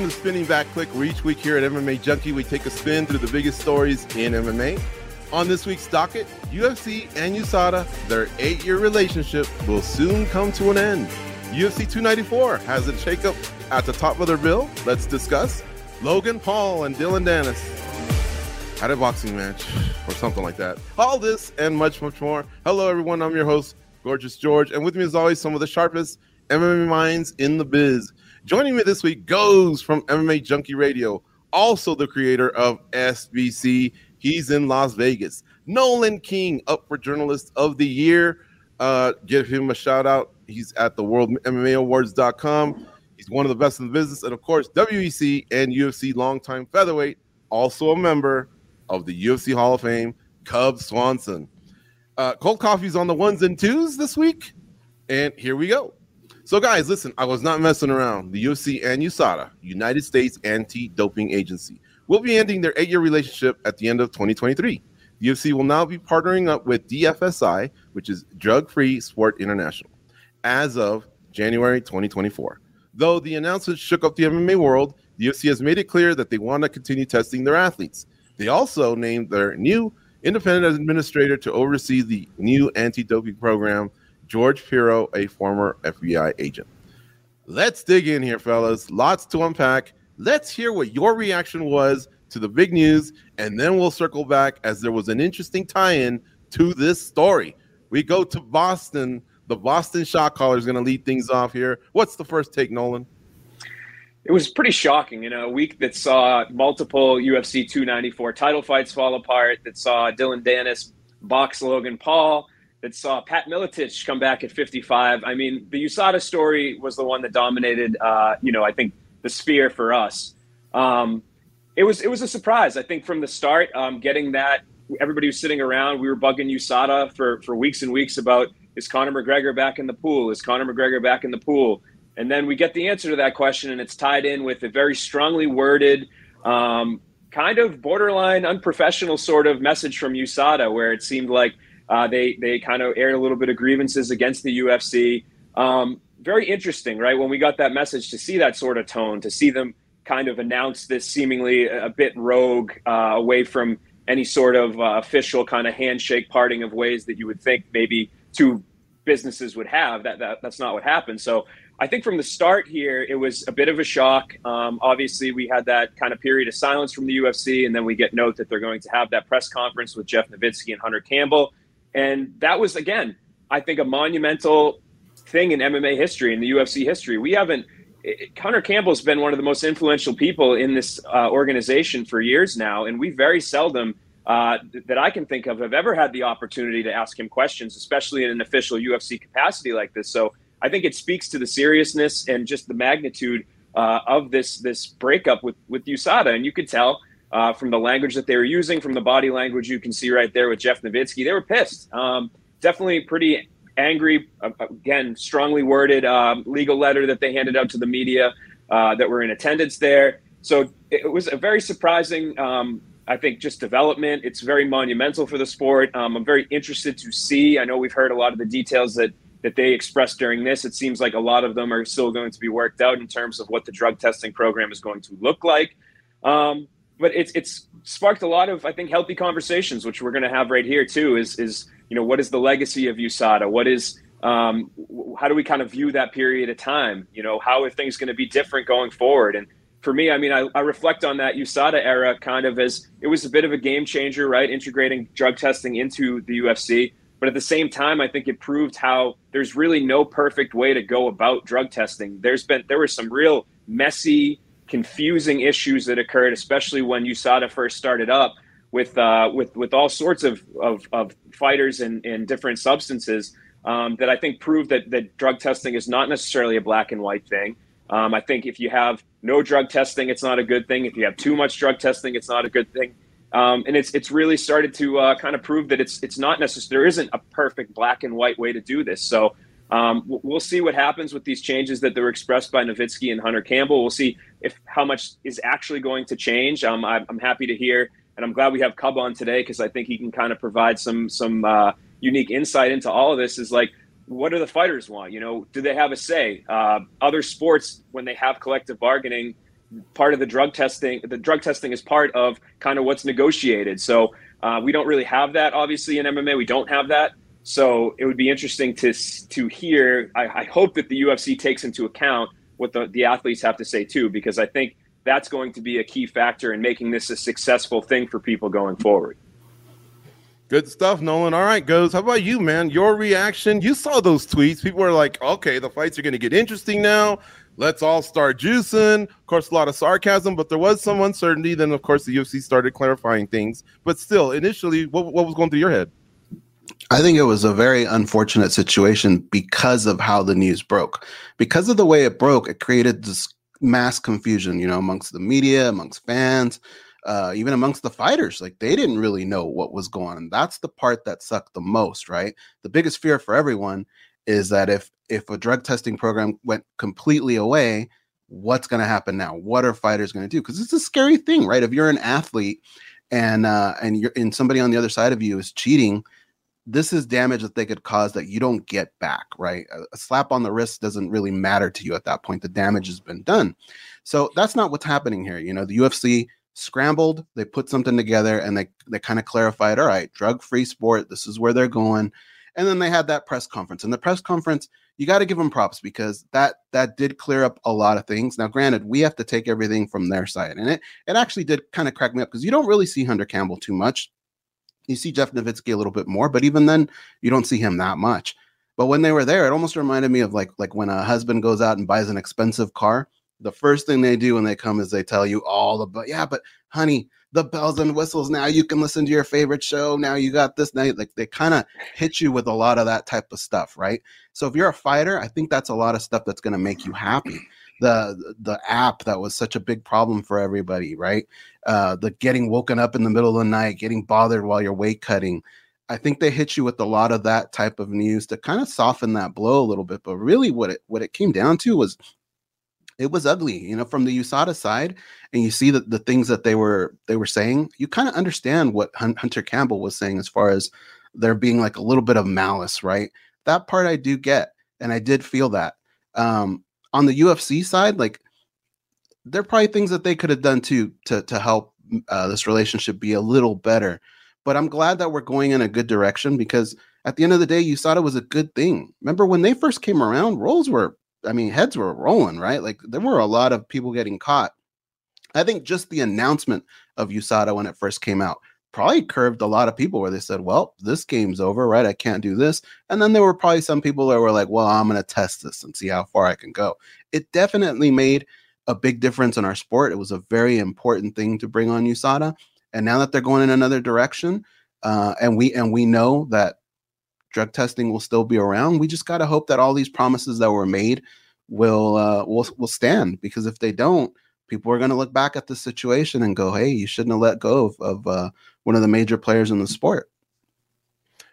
Welcome to Spinning Back Clique, where each week here at MMA Junkie, we take a spin through the biggest stories in MMA. On this week's docket, UFC and USADA, their eight year relationship will soon come to an end. UFC 294 has a shakeup at the top of their bill. Let's discuss. Logan Paul and Dillon Danis had a boxing match or something like that. All this and much, much more. Hello, everyone. I'm your host, Gorgeous George. And with me, as always, some of the sharpest MMA minds in the biz. Joining me this week goes from MMA Junkie Radio, also the creator of SBC. He's in Las Vegas. Nolan King, up for Journalist of the Year. Uh, give him a shout out. He's at the World MMA Awards.com. He's one of the best in the business. And of course, WEC and UFC longtime featherweight, also a member of the UFC Hall of Fame, Cub Swanson. Uh, cold coffee's on the ones and twos this week. And here we go. So, guys, listen, I was not messing around. The UFC and USADA, United States Anti Doping Agency, will be ending their eight year relationship at the end of 2023. The UFC will now be partnering up with DFSI, which is Drug Free Sport International, as of January 2024. Though the announcement shook up the MMA world, the UFC has made it clear that they want to continue testing their athletes. They also named their new independent administrator to oversee the new anti doping program George Piro, a former FBI agent. Let's dig in here, fellas. Lots to unpack. Let's hear what your reaction was to the big news, and then we'll circle back as there was an interesting tie in to this story. We go to Boston. The Boston shot caller is going to lead things off here. What's the first take, Nolan? It was pretty shocking, you know, a week that saw multiple UFC 294 title fights fall apart, that saw Dillon Danis box Logan Paul, that saw Pat Miletich come back at 55. I mean, the USADA story was the one that dominated, uh, you know, I think the sphere for us. Um, it was it was a surprise. I think from the start, um, getting that everybody was sitting around. We were bugging USADA for for weeks and weeks about is Conor McGregor back in the pool? Is Conor McGregor back in the pool? And then we get the answer to that question, and it's tied in with a very strongly worded, um, kind of borderline unprofessional sort of message from USADA, where it seemed like uh, they they kind of aired a little bit of grievances against the UFC. Um, very interesting, right? When we got that message to see that sort of tone, to see them kind of announce this seemingly a bit rogue, uh, away from any sort of uh, official kind of handshake parting of ways that you would think maybe two businesses would have. That, that that's not what happened. So I think from the start here, it was a bit of a shock. Um, obviously, we had that kind of period of silence from the UFC, and then we get note that they're going to have that press conference with Jeff Novitzky and Hunter Campbell. And that was, again, I think a monumental thing in MMA history, in the UFC history. We haven't, it, Hunter Campbell's been one of the most influential people in this uh, organization for years now. And we very seldom, uh, that I can think of, have ever had the opportunity to ask him questions, especially in an official UFC capacity like this. So I think it speaks to the seriousness and just the magnitude uh, of this this breakup with with USADA. And you could tell uh, from the language that they were using, from the body language you can see right there with Jeff Novitzky. They were pissed. Um, definitely pretty angry. Uh, again, strongly worded um, legal letter that they handed out to the media uh, that were in attendance there. So it was a very surprising, um, I think, just development. It's very monumental for the sport. Um, I'm very interested to see. I know we've heard a lot of the details that that they expressed during this. It seems like a lot of them are still going to be worked out in terms of what the drug testing program is going to look like. Um, but it's it's sparked a lot of I think healthy conversations, which we're going to have right here too. Is is you know what is the legacy of USADA? What is um, how do we kind of view that period of time? You know, how are things going to be different going forward? And for me, I mean, I, I, reflect on that USADA era kind of as it was a bit of a game changer, right? Integrating drug testing into the UFC. But at the same time, I think it proved how there's really no perfect way to go about drug testing. There's been there were some real messy, confusing issues that occurred, especially when USADA first started up with uh, with with all sorts of of, of fighters and, and different substances um, that I think prove that that drug testing is not necessarily a black and white thing. Um, I think if you have no drug testing, it's not a good thing. If you have too much drug testing, it's not a good thing. Um, and it's it's really started to uh, kind of prove that it's it's not necessary. There isn't a perfect black and white way to do this. So um, we'll see what happens with these changes that were expressed by Novitzky and Hunter Campbell. We'll see if how much is actually going to change. Um, I, am happy to hear, and I'm glad we have Cub on today because I think he can kind of provide some some uh, unique insight into all of this. Is like, what do the fighters want? You know, do they have a say? Uh, other sports, when they have collective bargaining, part of the drug testing. The drug testing is part of kind of what's negotiated. So uh, we don't really have that, obviously, in MMA. We don't have that. So it would be interesting to to hear. I, I hope that the UFC takes into account what the, the athletes have to say too, because I think that's going to be a key factor in making this a successful thing for people going forward. Good stuff, Nolan. All right, goes. How about you, man? Your reaction? You saw those tweets. People were like, okay, the fights are going to get interesting now. Let's all start juicing. Of course, a lot of sarcasm, but there was some uncertainty. Then, of course, the UFC started clarifying things. But still, initially, what, what was going through your head? I think it was a very unfortunate situation because of how the news broke. Because of the way it broke, it created this mass confusion, you know, amongst the media, amongst fans uh, even amongst the fighters, like they didn't really know what was going on. That's the part that sucked the most, right? The biggest fear for everyone is that if if a drug testing program went completely away, what's going to happen now? What are fighters going to do? Because it's a scary thing, right? If you're an athlete and uh, and you're and somebody on the other side of you is cheating, this is damage that they could cause that you don't get back, right? A, slap on the wrist doesn't really matter to you at that point. The damage has been done. So that's not what's happening here. You know, the UFC scrambled, they put something together and they they kind of clarified, all right, drug-free sport, this is where they're going. And then they had that press conference. And the press conference, you got to give them props because that that did clear up a lot of things. Now, granted, we have to take everything from their side. And it it actually did kind of crack me up because you don't really see Hunter Campbell too much. You see Jeff Novitzky a little bit more, but even then, you don't see him that much. But when they were there, it almost reminded me of like like when a husband goes out and buys an expensive car the first thing they do when they come is they tell you all but yeah but honey the bells and whistles now you can listen to your favorite show now you got this night like they kind of hit you with a lot of that type of stuff right so if you're a fighter i think that's a lot of stuff that's going to make you happy the the app that was such a big problem for everybody right uh the getting woken up in the middle of the night getting bothered while you're weight cutting I think they hit you with a lot of that type of news to kind of soften that blow a little bit. But really, what it what it came down to was it was ugly, you know, from the USADA side, and you see that the things that they were they were saying, you kind of understand what Hunter Campbell was saying as far as there being like a little bit of malice, right? That part I do get, and I did feel that. Um, on the UFC side, like there are probably things that they could have done too to to help uh, this relationship be a little better. But I'm glad that we're going in a good direction because at the end of the day, USADA was a good thing. Remember when they first came around, roles were I mean, heads were rolling, right? Like there were a lot of people getting caught. I think just the announcement of USADA when it first came out probably curved a lot of people where they said, well, this game's over, right? I can't do this. And then there were probably some people that were like, well, I'm going to test this and see how far I can go. It definitely made a big difference in our sport. It was a very important thing to bring on USADA. And now that they're going in another direction, uh, and we and we know that drug testing will still be around. We just got to hope that all these promises that were made will uh, will will stand. Because if they don't, people are going to look back at the situation and go, "Hey, you shouldn't have let go of, of uh, one of the major players in the sport."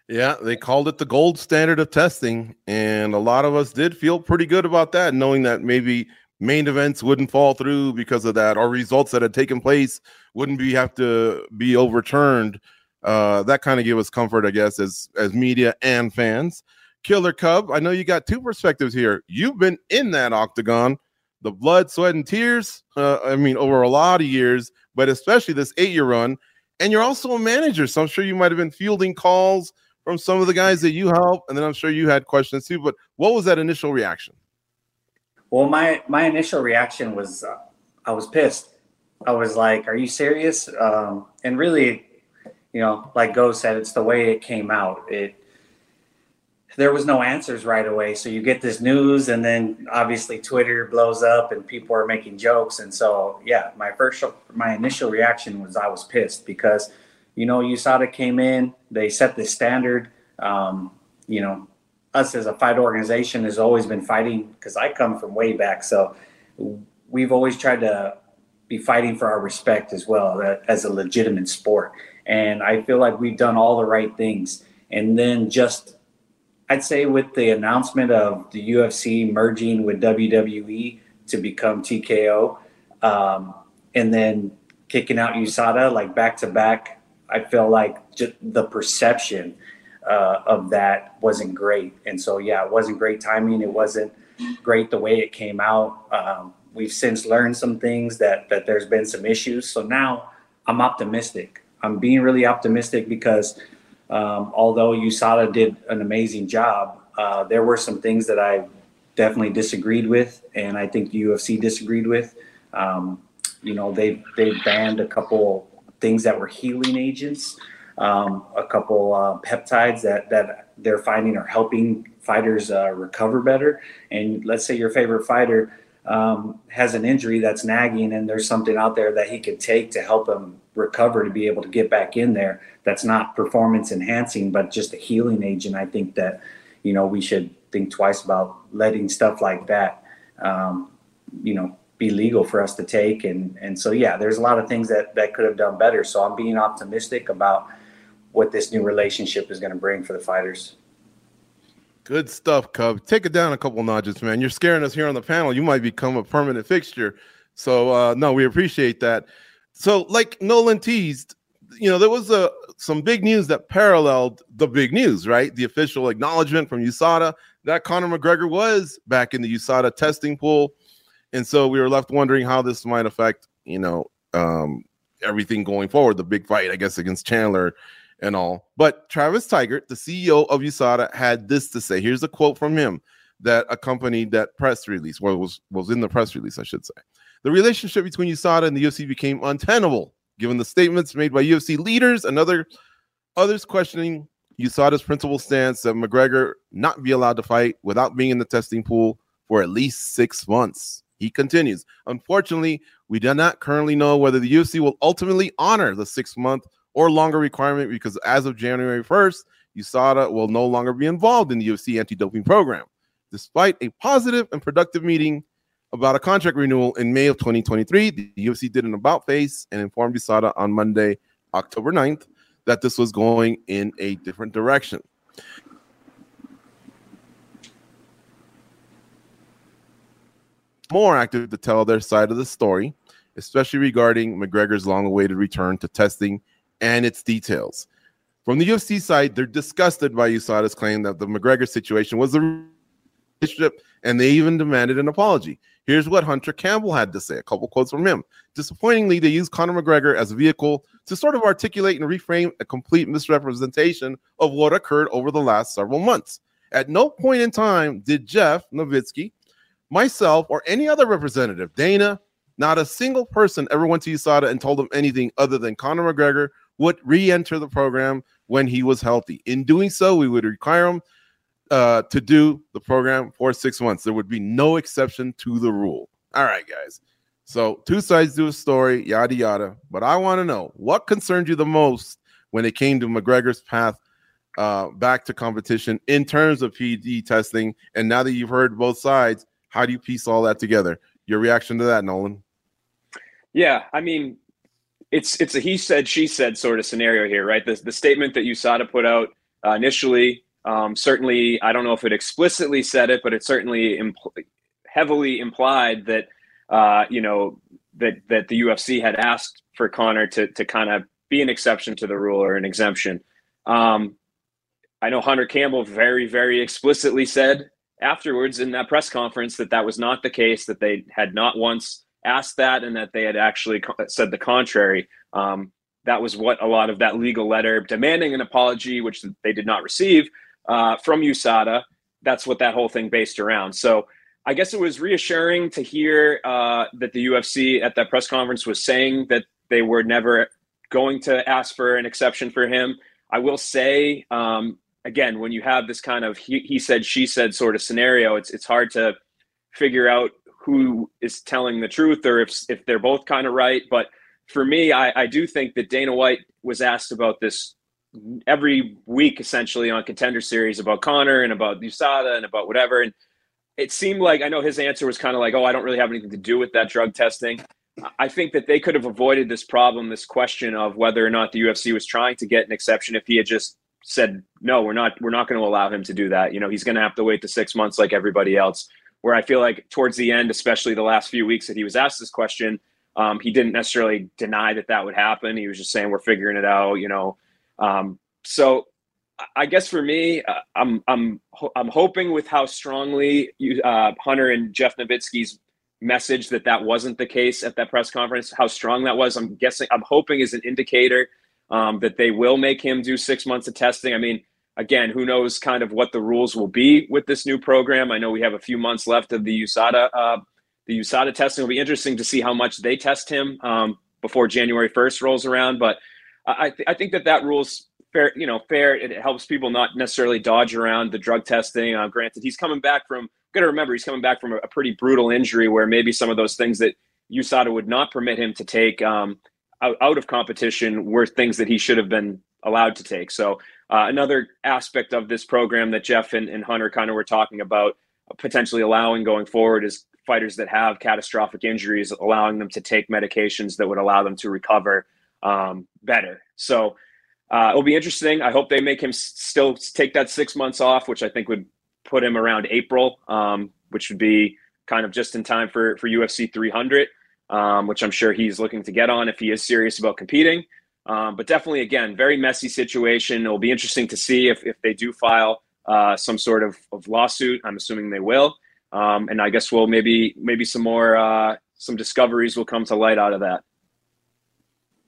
Yeah, they called it the gold standard of testing, and a lot of us did feel pretty good about that, knowing that maybe main events wouldn't fall through because of that, or results that had taken place wouldn't be have to be overturned uh, that kind of gave us comfort, I guess, as as media and fans. Killer Cub, I know you got two perspectives here. You've been in that octagon, the blood, sweat, and tears. Uh, I mean, over a lot of years, but especially this eight-year run. And you're also a manager, so I'm sure you might have been fielding calls from some of the guys that you help, and then I'm sure you had questions too. But what was that initial reaction? Well, my my initial reaction was uh, I was pissed. I was like, "Are you serious?" Um, and really, you know, like Go said, it's the way it came out. It there was no answers right away. So you get this news, and then obviously Twitter blows up, and people are making jokes. And so, yeah, my first, my initial reaction was I was pissed because, you know, USADA came in, they set the standard. Um, you know, us as a fight organization has always been fighting because I come from way back. So we've always tried to be fighting for our respect as well uh, as a legitimate sport. And I feel like we've done all the right things. And then just, I'd say with the announcement of the UFC merging with WWE to become TKO, um, and then kicking out USADA like back to back, I feel like just the perception uh, of that wasn't great. And so, yeah, it wasn't great timing. It wasn't great the way it came out. Um, we've since learned some things that that there's been some issues. So now I'm optimistic. I'm being really optimistic because um, although USADA did an amazing job, uh, there were some things that I definitely disagreed with, and I think the UFC disagreed with. Um, you know, they they banned a couple things that were healing agents, um, a couple uh, peptides that that they're finding are helping fighters uh, recover better. And let's say your favorite fighter um, has an injury that's nagging, and there's something out there that he could take to help him recover to be able to get back in there. That's not performance enhancing, but just a healing agent. I think that you know we should think twice about letting stuff like that, um, you know, be legal for us to take. And and so yeah, there's a lot of things that that could have done better. So I'm being optimistic about what this new relationship is going to bring for the fighters. Good stuff, Cub. Take it down a couple notches, man. You're scaring us here on the panel. You might become a permanent fixture. So uh no, we appreciate that. So, like Nolan teased, you know, there was a some big news that paralleled the big news, right? The official acknowledgement from USADA that Conor McGregor was back in the USADA testing pool. And so we were left wondering how this might affect, you know, um, everything going forward, the big fight, I guess, against Chandler and all. But Travis Tygart, the CEO of USADA, had this to say. Here's a quote from him that accompanied that press release, well, was was in the press release, I should say. The relationship between USADA and the UFC became untenable, given the statements made by UFC leaders and other others questioning USADA's principal stance that McGregor not be allowed to fight without being in the testing pool for at least six months. He continues, unfortunately, we do not currently know whether the UFC will ultimately honor the six month or longer requirement because as of January 1st, USADA will no longer be involved in the UFC anti doping program. Despite a positive and productive meeting about a contract renewal in May of 2023, the UFC did an about face and informed USADA on Monday, October 9th, that this was going in a different direction. More active to tell their side of the story, especially regarding McGregor's long awaited return to testing and its details. From the UFC side, they're disgusted by USADA's claim that the McGregor situation was a relationship, and they even demanded an apology. Here's what Hunter Campbell had to say a couple quotes from him. Disappointingly, they used Conor McGregor as a vehicle to sort of articulate and reframe a complete misrepresentation of what occurred over the last several months. At no point in time did Jeff Novitzky, myself, or any other representative, Dana, not a single person ever went to USADA and told them anything other than Conor McGregor would re enter the program when he was healthy. In doing so, we would require him uh, to do the program for six months. There would be no exception to the rule. All right, guys. So, two sides to a story, yada, yada. But I want to know what concerned you the most when it came to McGregor's path uh, back to competition in terms of PD testing. And now that you've heard both sides, how do you piece all that together? Your reaction to that, Nolan? Yeah, I mean, it's it's a he said she said sort of scenario here, right? The the statement that USADA put out uh, initially, um, certainly, I don't know if it explicitly said it, but it certainly impl- heavily implied that uh, you know that that the UFC had asked for Conor to to kind of be an exception to the rule or an exemption. Um, I know Hunter Campbell very very explicitly said afterwards in that press conference that that was not the case, that they had not once asked that, and that they had actually said the contrary. Um, that was what a lot of that legal letter demanding an apology, which they did not receive uh, from USADA. That's what that whole thing based around. So I guess it was reassuring to hear uh, that the UFC at that press conference was saying that they were never going to ask for an exception for him. I will say, um, again, when you have this kind of he, he said, she said sort of scenario, it's it's hard to figure out who is telling the truth or if if they're both kind of right. But for me, I, I do think that Dana White was asked about this every week essentially on contender series about Conor and about USADA and about whatever. And it seemed like I know his answer was kind of like, oh, I don't really have anything to do with that drug testing. I think that they could have avoided this problem, this question of whether or not the UFC was trying to get an exception if he had just said, no, we're not, we're not going to allow him to do that. You know, he's going to have to wait the six months like everybody else where I feel like towards the end, especially the last few weeks that he was asked this question, um, he didn't necessarily deny that that would happen. He was just saying, "We're figuring it out," you know. Um, so, I guess for me, uh, I'm I'm I'm hoping with how strongly you, uh, Hunter and Jeff Novitzky's message that that wasn't the case at that press conference. How strong that was, I'm guessing, I'm hoping is an indicator um, that they will make him do six months of testing. I mean, again, who knows kind of what the rules will be with this new program. I know we have a few months left of the USADA. Uh, the USADA testing will be interesting to see how much they test him um, before January 1st rolls around. But I, th- I think that that rule's fair. You know, fair. It helps people not necessarily dodge around the drug testing. Uh, granted, he's coming back from. Got to remember, he's coming back from a, a, pretty brutal injury where maybe some of those things that USADA would not permit him to take um, out, out of competition were things that he should have been allowed to take. So uh, another aspect of this program that Jeff and, and Hunter kind of were talking about potentially allowing going forward is fighters that have catastrophic injuries, allowing them to take medications that would allow them to recover um, better. So uh, it'll be interesting. I hope they make him still take that six months off, which I think would put him around April, um, which would be kind of just in time for for UFC 300, um, which I'm sure he's looking to get on if he is serious about competing. Um, but definitely, again, very messy situation. It'll be interesting to see if if they do file uh, some sort of, of lawsuit. I'm assuming they will, um, and I guess we'll maybe maybe some more uh, some discoveries will come to light out of that.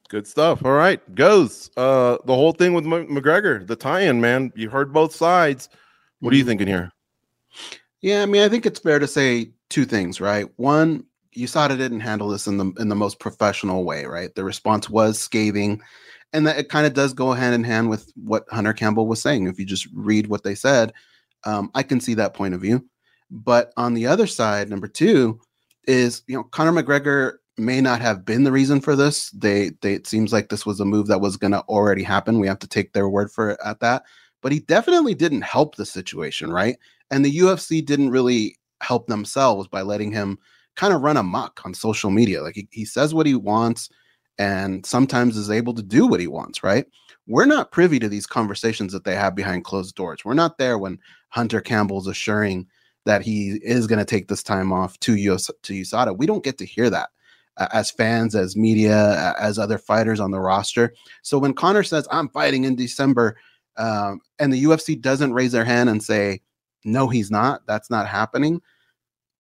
Good stuff. All right, goes uh, the whole thing with M- McGregor, the tie-in, man. You heard both sides. What are you mm-hmm. thinking here? Yeah, I mean, I think it's fair to say two things, right? One, USADA didn't handle this in the in the most professional way, right? The response was scathing, and that it kind of does go hand in hand with what Hunter Campbell was saying. If you just read what they said, um, I can see that point of view. But on the other side, number two is you know Conor McGregor may not have been the reason for this. They, they it seems like this was a move that was going to already happen. We have to take their word for it at that. But he definitely didn't help the situation, right? And the UFC didn't really help themselves by letting him kind of run amok on social media. Like he, he says what he wants and sometimes is able to do what he wants, right? We're not privy to these conversations that they have behind closed doors. We're not there when Hunter Campbell's assuring that he is going to take this time off to US to USADA. We don't get to hear that as fans, as media, as other fighters on the roster. So when Conor says, I'm fighting in December, um, and the UFC doesn't raise their hand and say, no, he's not, that's not happening.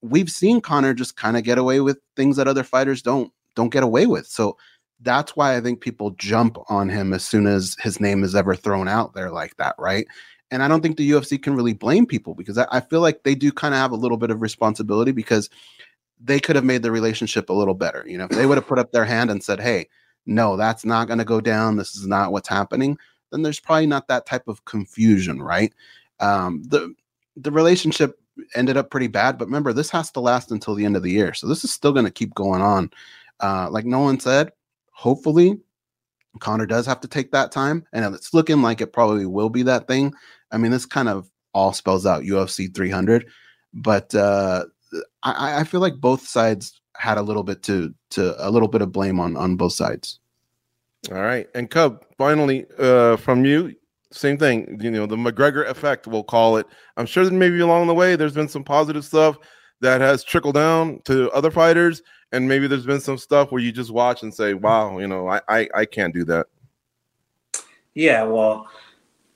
We've seen Conor just kind of get away with things that other fighters don't don't get away with. So that's why I think people jump on him as soon as his name is ever thrown out there like that, right? And I don't think the UFC can really blame people because I, I feel like they do kind of have a little bit of responsibility because they could have made the relationship a little better. You know, if they would have put up their hand and said, "Hey, no, that's not going to go down. This is not what's happening," then there's probably not that type of confusion, right? Um, the the relationship ended up pretty bad, but remember, this has to last until the end of the year, so this is still going to keep going on. Uh, like Nolan said, hopefully Conor does have to take that time, and it's looking like it probably will be that thing. I mean, this kind of all spells out UFC 300, but uh, I, I feel like both sides had a little bit to to a little bit of blame on on both sides. All right, and Cub, finally, uh, from you, same thing. You know, the McGregor effect, we'll call it. I'm sure that maybe along the way there's been some positive stuff that has trickled down to other fighters, and maybe there's been some stuff where you just watch and say, "Wow, you know, I I, I can't do that." Yeah, well,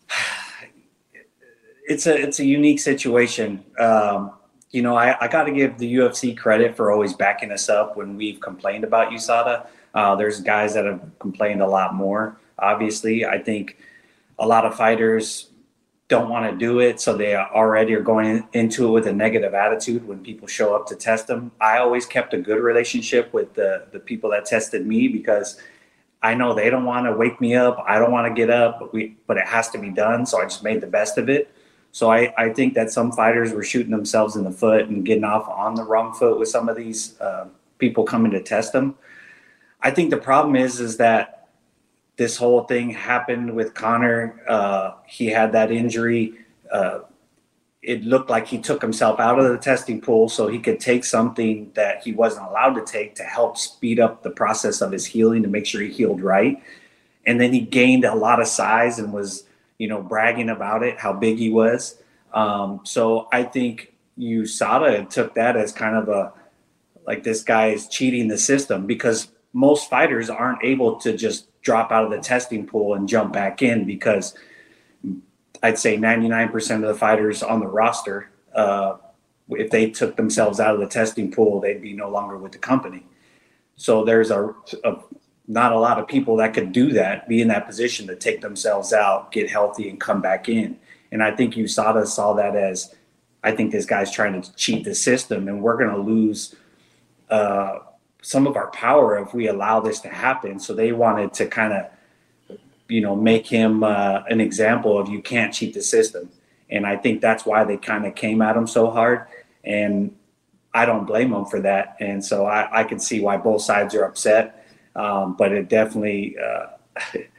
it's a it's a unique situation. Um, you know, I, I got to give the UFC credit for always backing us up when we've complained about USADA. Uh, there's guys that have complained a lot more. Obviously, I think a lot of fighters don't want to do it, so they already are going into it with a negative attitude when people show up to test them. I always kept a good relationship with the the people that tested me because I know they don't want to wake me up. I don't want to get up, but we but it has to be done. So I just made the best of it. So I, I think that some fighters were shooting themselves in the foot and getting off on the wrong foot with some of these uh, people coming to test them. I think the problem is is that this whole thing happened with Conor. Uh, he had that injury. Uh, it looked like he took himself out of the testing pool so he could take something that he wasn't allowed to take to help speed up the process of his healing to make sure he healed right. And then he gained a lot of size and was you know, bragging about it, how big he was. Um, so I think USADA took that as kind of a like this guy is cheating the system because most fighters aren't able to just drop out of the testing pool and jump back in because I'd say 99% of the fighters on the roster uh, if they took themselves out of the testing pool, they'd be no longer with the company. So there's a, a not a lot of people that could do that, be in that position to take themselves out, get healthy, and come back in. And I think USADA saw that as, I think this guy's trying to cheat the system, and we're going to lose uh, some of our power if we allow this to happen. So they wanted to kind of, you know, make him uh, an example of you can't cheat the system. And I think that's why they kind of came at him so hard. And I don't blame them for that. And so I, I can see why both sides are upset. Um, but it definitely, uh, it,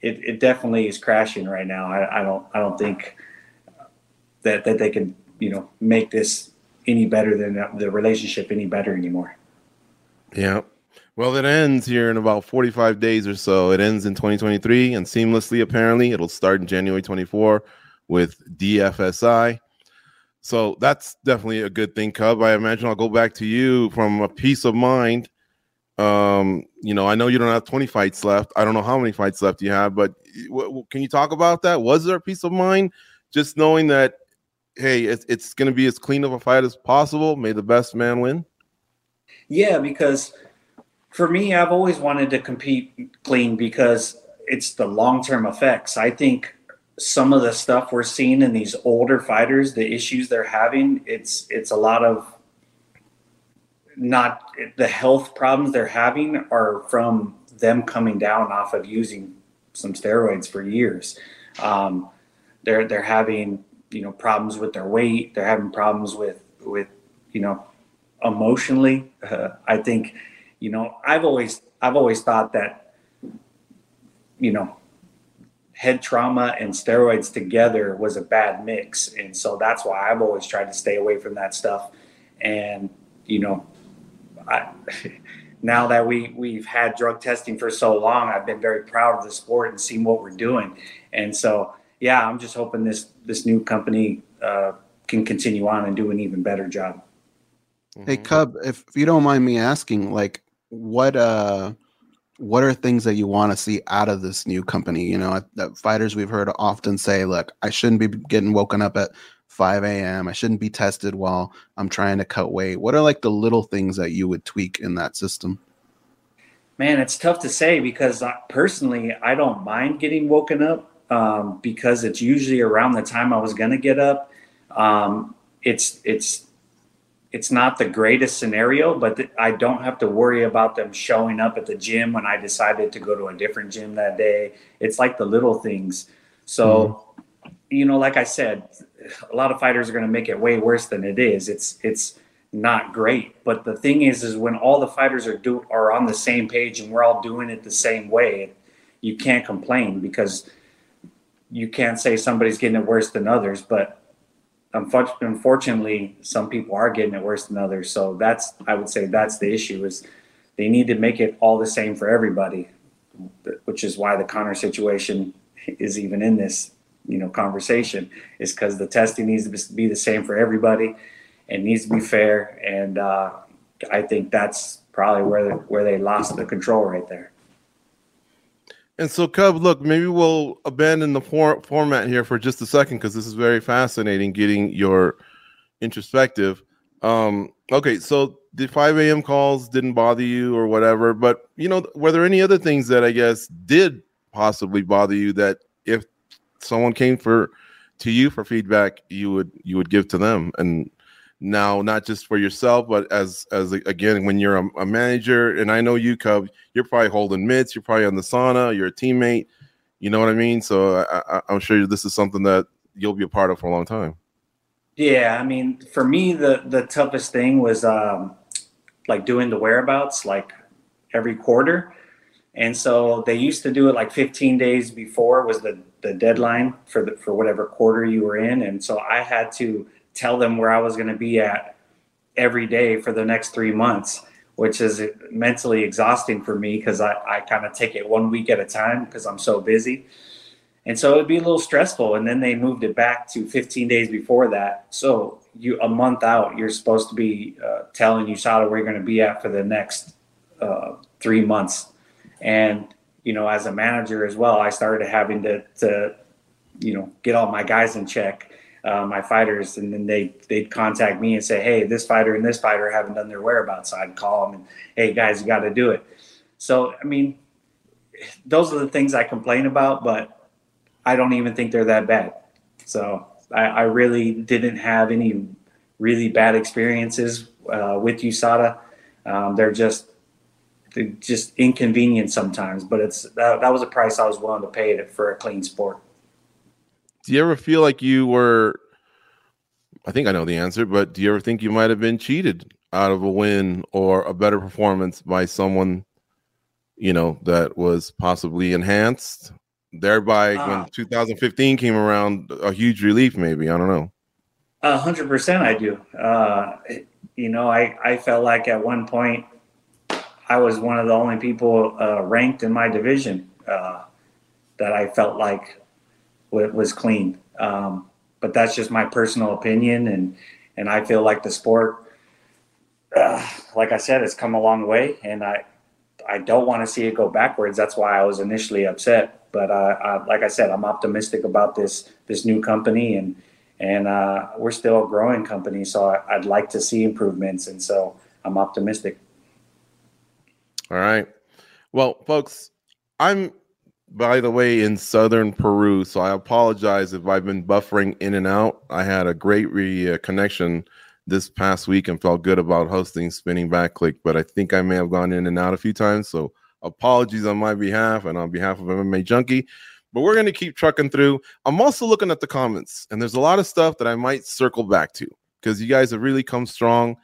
it definitely is crashing right now. I, I don't, I don't think that, that they can, you know, make this any better than the relationship any better anymore. Yeah. Well, it ends here in about 45 days or so. It ends in 2023 and seamlessly, apparently. It'll start in January 24 with DFSI. So that's definitely a good thing, Cub. I imagine I'll go back to you from a peace of mind. Um, you know, I know you don't have 20 fights left. I don't know how many fights left you have, but w- can you talk about that? Was there a peace of mind just knowing that, hey, it's, it's going to be as clean of a fight as possible? May the best man win? Yeah, because for me, I've always wanted to compete clean because it's the long term effects. I think some of the stuff we're seeing in these older fighters, the issues they're having, it's it's a lot of not the health problems they're having are from them coming down off of using some steroids for years. Um, they're they're having you know problems with their weight. They're having problems with with you know emotionally. Uh, I think you know I've always I've always thought that you know head trauma and steroids together was a bad mix. And so that's why I've always tried to stay away from that stuff. And, you know, I, now that we, we've had drug testing for so long, I've been very proud of the sport and seeing what we're doing. And so, yeah, I'm just hoping this, this new company uh, can continue on and do an even better job. Hey, Cub, if, if you don't mind me asking, like, what, uh, what are things that you want to see out of this new company? You know, that fighters we've heard often say, "Look, I shouldn't be getting woken up at 5 a.m. I shouldn't be tested while I'm trying to cut weight." What are like the little things that you would tweak in that system? Man, it's tough to say because I, personally, I don't mind getting woken up um, because it's usually around the time I was going to get up. Um, it's it's it's not the greatest scenario, but th- I don't have to worry about them showing up at the gym when I decided to go to a different gym that day. It's like the little things. So, mm-hmm. you know, like I said, a lot of fighters are going to make it way worse than it is. It's it's not great, but the thing is, is when all the fighters are do are on the same page and we're all doing it the same way, you can't complain because you can't say somebody's getting it worse than others, but unfortunately, some people are getting it worse than others. So that's, I would say, that's the issue is they need to make it all the same for everybody, which is why the Conor situation is even in this, you know, conversation is because the testing needs to be the same for everybody and needs to be fair. And uh, I think that's probably where where they lost the control right there. And so, Cub, look, maybe we'll abandon the for- format here for just a second because this is very fascinating getting your introspective. Um, okay, so the 5 a.m. calls didn't bother you or whatever, but you know, were there any other things that I guess did possibly bother you that someone came for to you for feedback, you would you would give to them? And now not just for yourself but as as again when you're a, a, manager and i know you cub you're probably holding mitts you're probably on the sauna you're a teammate you know what i mean? So I, i'm sure this is something that you'll be a part of for a long time. Yeah i mean for me the the toughest thing was um like doing the whereabouts like every quarter and so they used to do it like 15 days before was the the deadline for the for whatever quarter you were in and so i had to tell them where I was going to be at every day for the next three months, which is mentally exhausting for me because I, I kind of take it one week at a time because I'm so busy. And so it'd be a little stressful. And then they moved it back to 15 days before that. So you a month out, you're supposed to be uh, telling USADA where you're going to be at for the next uh, three months. And you know, as a manager as well, I started having to, to you know, get all my guys in check uh, my fighters, and then they they'd contact me and say, "Hey, this fighter and this fighter haven't done their whereabouts." So I'd call them and, "Hey, guys, you got to do it." So I mean, those are the things I complain about, but I don't even think they're that bad. So I, I really didn't have any really bad experiences uh, with USADA. Um, they're just they're just inconvenient sometimes, but it's that, that was a price I was willing to pay for a clean sport. Do you ever feel like you were? I think I know the answer, but do you ever think you might have been cheated out of a win or a better performance by someone, you know, that was possibly enhanced? Thereby, uh, when 2015 came around, a huge relief, maybe. I don't know. A hundred percent, I do. Uh, you know, I, I felt like at one point I was one of the only people uh, ranked in my division uh, that I felt like was clean. Um, but that's just my personal opinion, and and I feel like the sport, uh, like I said, has come a long way, and I I don't want to see it go backwards. That's why I was initially upset. But uh, I, like I said, I'm optimistic about this this new company, and and uh, we're still a growing company. So I, I'd like to see improvements, and so I'm optimistic. All right. Well, folks, I'm by the way in southern Peru, so I apologize if I've been buffering in and out. I had a great re- uh, connection this past week and felt good about hosting Spinning Back Clique, but I think I may have gone in and out a few times. So apologies on my behalf and on behalf of MMA Junkie. But we're going to keep trucking through. I'm also looking at the comments, and there's a lot of stuff that I might circle back to because you guys have really come strong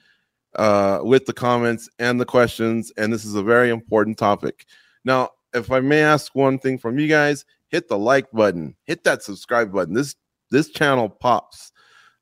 uh, with the comments and the questions, and this is a very important topic. Now, if I may ask one thing from you guys, hit the like button, hit that subscribe button. This this channel pops,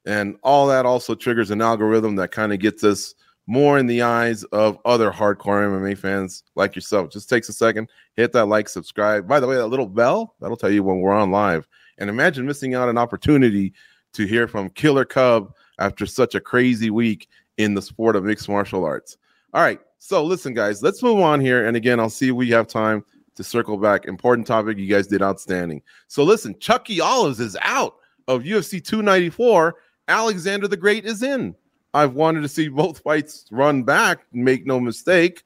and all that also triggers an algorithm that kind of gets us more in the eyes of other hardcore MMA fans like yourself. Just takes a second, hit that like, subscribe. By the way, that little bell that'll tell you when we're on live. And imagine missing out an opportunity to hear from Killer Cub after such a crazy week in the sport of mixed martial arts. All right. So listen, guys, let's move on here. And again, I'll see we have time to circle back. Important topic. You guys did outstanding. So listen, Chucky Olives is out of UFC 294. Alexander the Great is in. I've wanted to see both fights run back, make no mistake.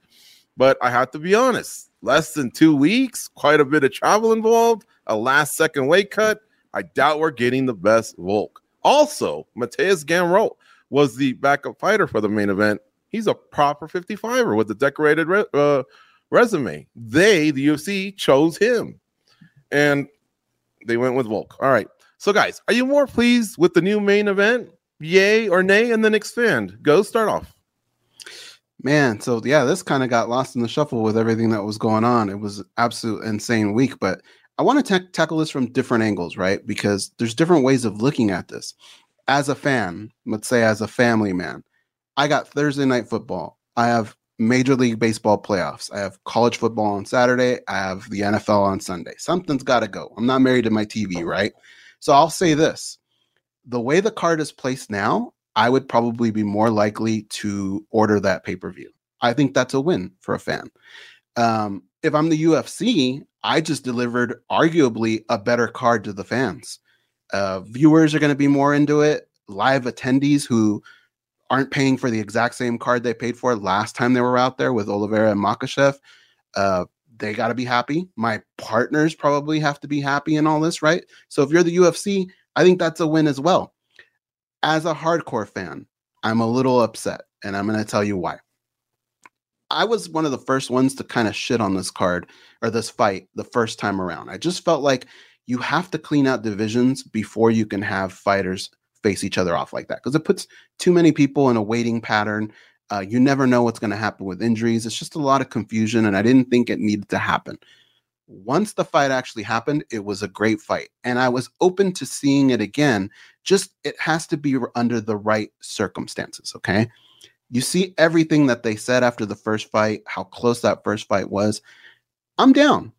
But I have to be honest, less than two weeks, quite a bit of travel involved, a last second weight cut. I doubt we're getting the best Volk. Also, Mateusz Gamrot was the backup fighter for the main event. He's a proper 55er with a decorated re- uh, resume. They, the UFC, chose him, and they went with Volk. All right. So, guys, are you more pleased with the new main event? Yay or nay? And then expand. Go start off. Man, so yeah, this kind of got lost in the shuffle with everything that was going on. It was absolute insane week, but I want to tackle this from different angles, right? Because there's different ways of looking at this as a fan, let's say as a family man, I got Thursday night football. I have Major League Baseball playoffs. I have college football on Saturday. I have the NFL on Sunday. Something's got to go. I'm not married to my TV, right? So I'll say this the way the card is placed now, I would probably be more likely to order that pay per view. I think that's a win for a fan. Um, if I'm the UFC, I just delivered arguably a better card to the fans. Uh, viewers are going to be more into it. Live attendees who aren't paying for the exact same card they paid for last time they were out there with Oliveira and Makhachev, uh, they got to be happy. My partners probably have to be happy in all this, right? So if you're the UFC, I think that's a win as well. As a hardcore fan, I'm a little upset, and I'm going to tell you why. I was one of the first ones to kind of shit on this card or this fight the first time around. I just felt like you have to clean out divisions before you can have fighters face each other off like that because it puts too many people in a waiting pattern. Uh, you never know what's going to happen with injuries. It's just a lot of confusion, and I didn't think it needed to happen. Once the fight actually happened, it was a great fight, and I was open to seeing it again. Just it has to be under the right circumstances. Okay. You see everything that they said after the first fight, how close that first fight was. I'm down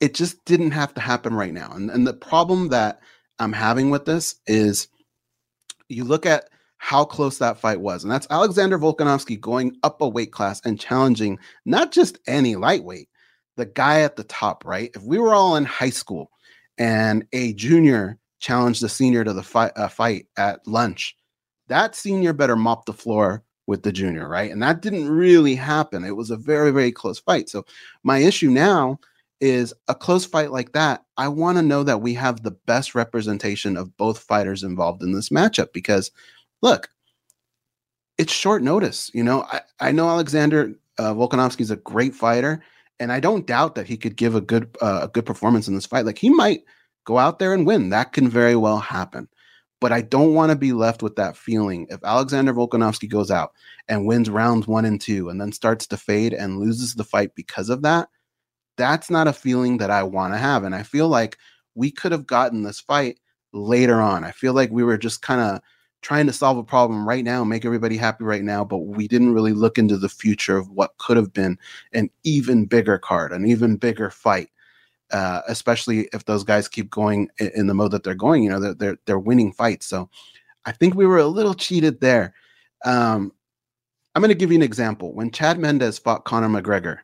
it just didn't have to happen right now. And, and the problem that I'm having with this is you look at how close that fight was. And that's Alexander Volkanovski going up a weight class and challenging not just any lightweight, the guy at the top, right? If we were all in high school and a junior challenged the senior to the fight, uh, fight at lunch, that senior better mop the floor with the junior, right? And that didn't really happen. It was a very, very close fight. So my issue now is a close fight like that. I want to know that we have the best representation of both fighters involved in this matchup because, look, it's short notice. You know, I, I know Alexander uh, Volkanovski is a great fighter, and I don't doubt that he could give a good uh, a good performance in this fight. Like he might go out there and win. That can very well happen. But I don't want to be left with that feeling. If Alexander Volkanovski goes out and wins rounds one and two and then starts to fade and loses the fight because of that, that's not a feeling that I want to have. And I feel like we could have gotten this fight later on. I feel like we were just kind of trying to solve a problem right now, make everybody happy right now, but we didn't really look into the future of what could have been an even bigger card, an even bigger fight. Uh, especially if those guys keep going in, the mode that they're going, you know, they're, they're, they're winning fights. So I think we were a little cheated there. Um, I'm going to give you an example. When Chad Mendes fought Conor McGregor,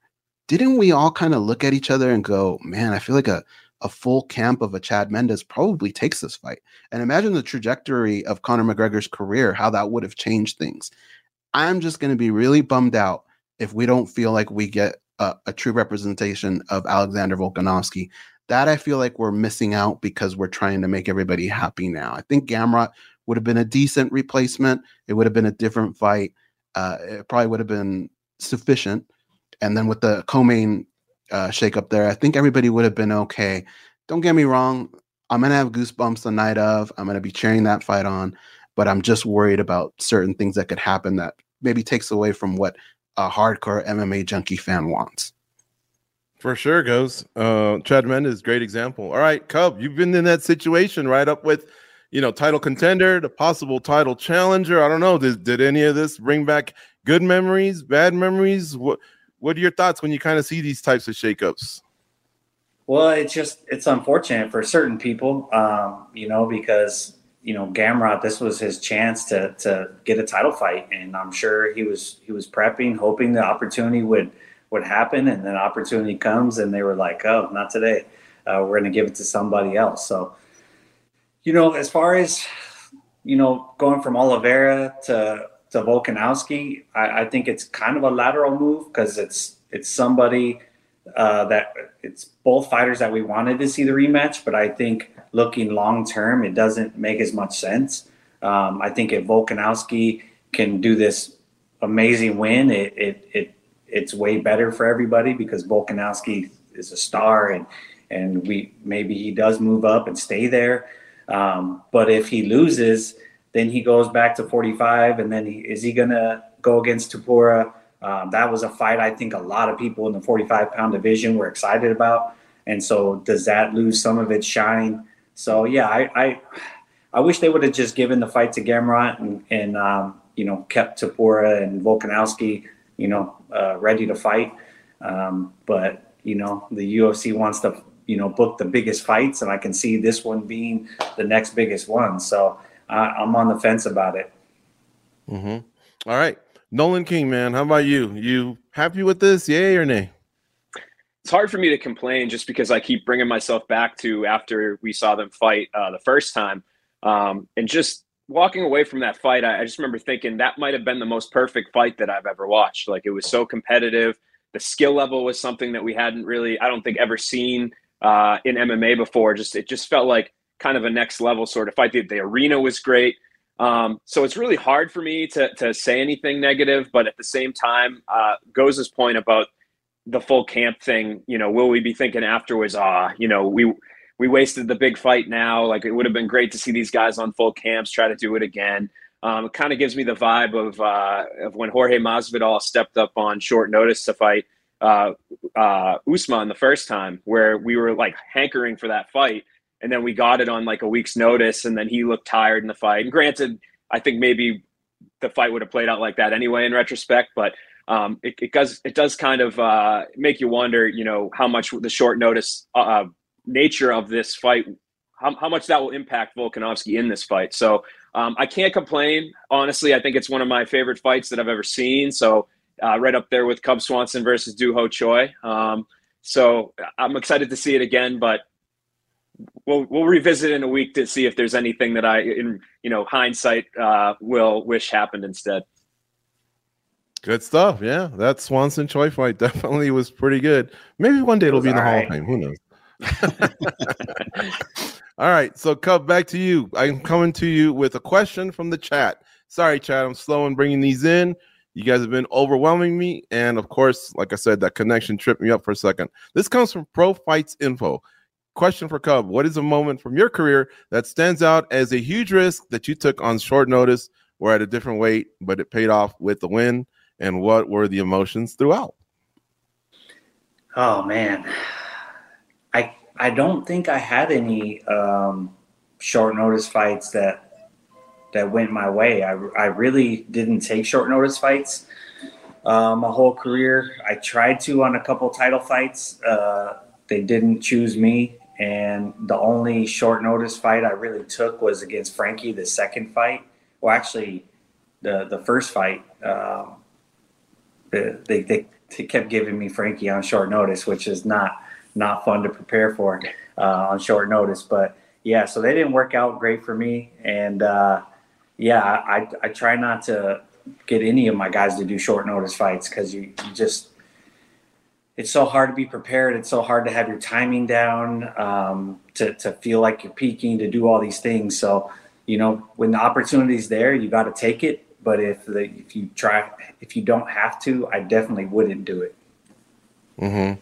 didn't we all kind of look at each other and go, man, I feel like a, a full camp of a Chad Mendes probably takes this fight. And imagine the trajectory of Conor McGregor's career, how that would have changed things. I'm just going to be really bummed out if we don't feel like we get a, a true representation of Alexander Volkanovski. That I feel like we're missing out because we're trying to make everybody happy now. I think Gamrot would have been a decent replacement. It would have been a different fight. Uh, it probably would have been sufficient and then with the co-main uh, shake there, I think everybody would have been okay. Don't get me wrong. I'm gonna have goosebumps the night of. I'm gonna be cheering that fight on, but I'm just worried about certain things that could happen that maybe takes away from what a hardcore MMA junkie fan wants. For sure, goes. Uh, Chad Mendes, great example. All right, Cub, you've been in that situation right up with, you know, title contender, the possible title challenger. I don't know. Did, did any of this bring back good memories, bad memories? What what are your thoughts when you kind of see these types of shakeups? Well, it's just it's unfortunate for certain people, um, you know, because you know Gamrot, this was his chance to to get a title fight, and I'm sure he was he was prepping, hoping the opportunity would would happen, and then opportunity comes, and they were like, oh, not today, uh, we're going to give it to somebody else. So, you know, as far as you know, going from Oliveira to to Volkanovski, I, I think it's kind of a lateral move because it's it's somebody uh, that it's both fighters that we wanted to see the rematch, but I think looking long term, it doesn't make as much sense. Um, I think if Volkanovski can do this amazing win, it, it it it's way better for everybody because Volkanovski is a star and and we maybe he does move up and stay there. Um, but if he loses, then he goes back to 45, and then he, is he to go against Topuria? Um, that was a fight I think a lot of people in the 45 pound division were excited about. And so does that lose some of its shine? So yeah, I I, I wish they would have just given the fight to Gamrot and, and um, you know kept Topuria and Volkanovski you know uh, ready to fight. Um, but you know the UFC wants to you know book the biggest fights, and I can see this one being the next biggest one. So I, am on the fence about it. Mm-hmm. All right, Nolan King, man, how about you? You happy with this? Yay or nay? It's hard for me to complain just because I keep bringing myself back to after we saw them fight uh, the first time, um, and just walking away from that fight. I, I just remember thinking that might have been the most perfect fight that I've ever watched. Like it was so competitive. The skill level was something that we hadn't really, I don't think, ever seen uh, in MMA before. Just it just felt like kind of a next level sort of fight. The, the arena was great. Um, so it's really hard for me to, to say anything negative, but at the same time, uh, Goz's point about the full camp thing, you know, will we be thinking afterwards, ah, you know, we, we wasted the big fight now. Like it would have been great to see these guys on full camps, try to do it again. Um, it kind of gives me the vibe of, uh, of when Jorge Masvidal stepped up on short notice to fight uh, uh, Usman the first time, where we were like hankering for that fight and then we got it on like a week's notice, and then he looked tired in the fight. And granted, I think maybe the fight would have played out like that anyway in retrospect, but um, it, it, does it does kind of uh, make you wonder, you know, how much the short notice uh, nature of this fight, how, how much that will impact Volkanovski in this fight. So um, I can't complain. Honestly, I think it's one of my favorite fights that I've ever seen. So uh, right up there with Cub Swanson versus Doo Ho Choi. Um, so I'm excited to see it again, but we'll we'll revisit in a week to see if there's anything that I, in you know hindsight, uh, will wish happened instead. Good stuff. Yeah, that Swanson Choi fight definitely was pretty good. Maybe one day it'll be in the Hall of Fame. Who knows? all right. So, Cub, back to you. I'm coming to you with a question from the chat. Sorry, chat. I'm slow in bringing these in. You guys have been overwhelming me. And of course, like I said, that connection tripped me up for a second. This comes from Pro Fights Info. Question for Cub What is a moment from your career that stands out as a huge risk that you took on short notice or at a different weight, but it paid off with the win? And what were the emotions throughout? Oh, man. I, I don't think I had any um, short notice fights that that went my way. I, I really didn't take short notice fights uh, my whole career. I tried to on a couple title fights. Uh, they didn't choose me. And the only short notice fight I really took was against Frankie, the second fight. Well, actually, the the first fight, um, they, they, they kept giving me Frankie on short notice, which is not not fun to prepare for uh, on short notice. But yeah, so they didn't work out great for me, and uh, yeah, I, I try not to get any of my guys to do short notice fights because you, you just it's so hard to be prepared. It's so hard to have your timing down, um, to, to feel like you're peaking, to do all these things. So, you know, when the opportunity's there, you got to take it. But if the, if you try, if you don't have to, I definitely wouldn't do it. Mm-hmm.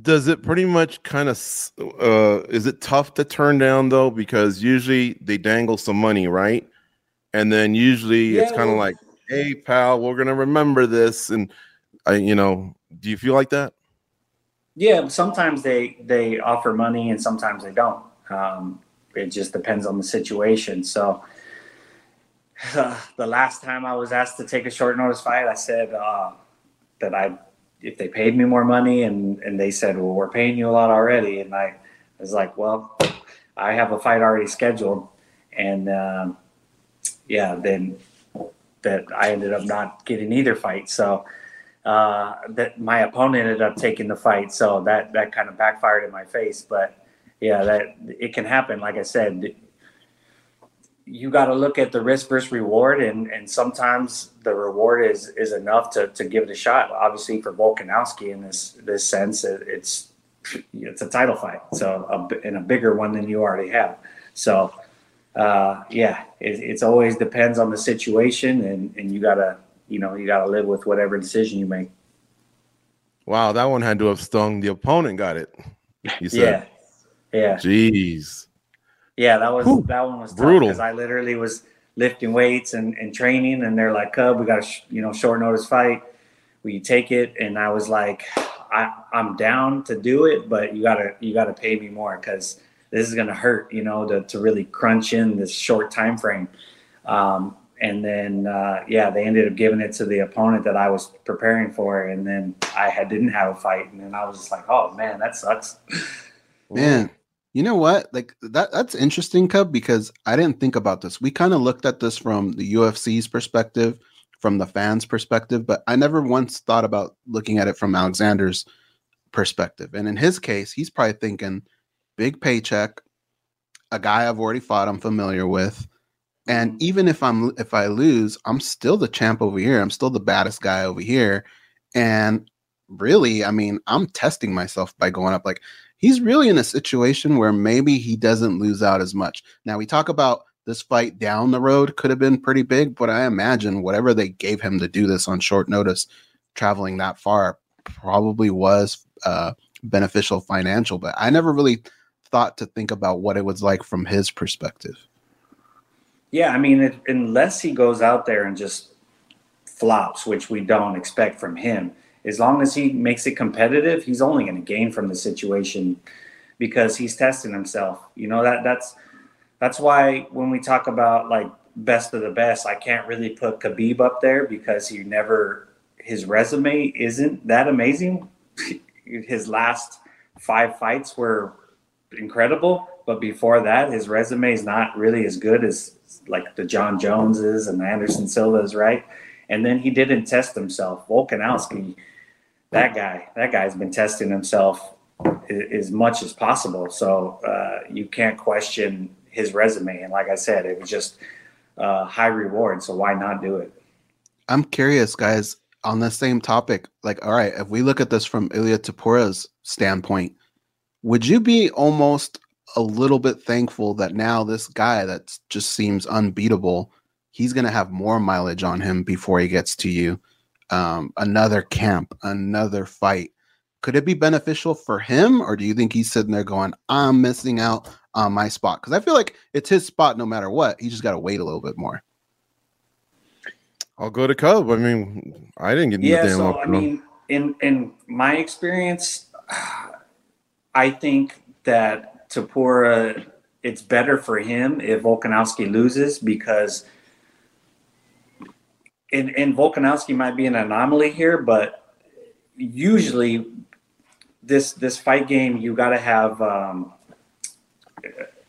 Does it pretty much kind of, uh, is it tough to turn down though? Because usually they dangle some money, right? And then usually yeah, it's kind of like, hey, pal, we're going to remember this. And I, you know, do you feel like that? Yeah, sometimes they they offer money and sometimes they don't. Um, it just depends on the situation. So uh, the last time I was asked to take a short notice fight, I said uh, that I if they paid me more money, and and they said, well, we're paying you a lot already, and I was like, well, I have a fight already scheduled, and um, yeah, then that I ended up not getting either fight. So uh, that my opponent ended up taking the fight, so that that kind of backfired in my face. But yeah, that it can happen. Like I said, you got to look at the risk versus reward, and and sometimes the reward is is enough to to give it a shot. Obviously, for Volkanovski in this this sense, it, it's it's a title fight, so a, and a bigger one than you already have. So. Uh, yeah, it it's always depends on the situation, and, and you gotta you know you got to live with whatever decision you make. Wow, that one had to have stung. The opponent got it. You said, yeah, yeah. Jeez. Yeah, that was Whew. that one was brutal because I literally was lifting weights and, and training, and they're like, "Cub, we got a sh- you know short notice fight. Will you take it?" And I was like, I, "I'm down to do it, but you gotta you gotta pay me more because this is gonna hurt, you know, to to really crunch in this short time frame." Um, and then uh, yeah, they ended up giving it to the opponent that I was preparing for, and then I had, didn't have a fight, and then I was just like, oh man, that sucks. Man, you know what? Like that that's interesting, Cub, because I didn't think about this. We kind of looked at this from the UFC's perspective, from the fans' perspective, but I never once thought about looking at it from Alexander's perspective. And in his case, he's probably thinking big paycheck, a guy I've already fought, I'm familiar with and mm-hmm. even if I'm if I lose, I'm still the champ over here. I'm still the baddest guy over here. And really, I mean, I'm testing myself by going up. Like he's really in a situation where maybe he doesn't lose out as much. Now we talk about this fight down the road could have been pretty big, but I imagine whatever they gave him to do this on short notice, traveling that far, probably was uh, beneficial financial. But I never really thought to think about what it was like from his perspective. Yeah, I mean, it, unless he goes out there and just flops, which we don't expect from him, as long as he makes it competitive, he's only going to gain from the situation because he's testing himself. You know that that's that's why when we talk about like best of the best, I can't really put Khabib up there because he never his resume isn't that amazing. his last five fights were incredible, but before that, his resume is not really as good as like the John Joneses and the Anderson Silva's, right? And then he didn't test himself. Volkanovski, that guy, that guy's been testing himself as much as possible. So uh, you can't question his resume. And like I said, it was just uh, high reward. So why not do it? I'm curious, guys, on the same topic. Like, all right, if we look at this from Ilya Topuria's standpoint, would you be almost a little bit thankful that now this guy that just seems unbeatable, he's going to have more mileage on him before he gets to you? Um, another camp, another fight. Could it be beneficial for him, or do you think he's sitting there going, "I'm missing out on my spot"? Because I feel like it's his spot no matter what. He just got to wait a little bit more. I'll go to Cub. I mean, I didn't get yeah. So I mean, in in my experience, I think that Topuria, it's better for him if Volkanovski loses because. And, and Volkanovski might be an anomaly here, but usually this this fight game you got to have um,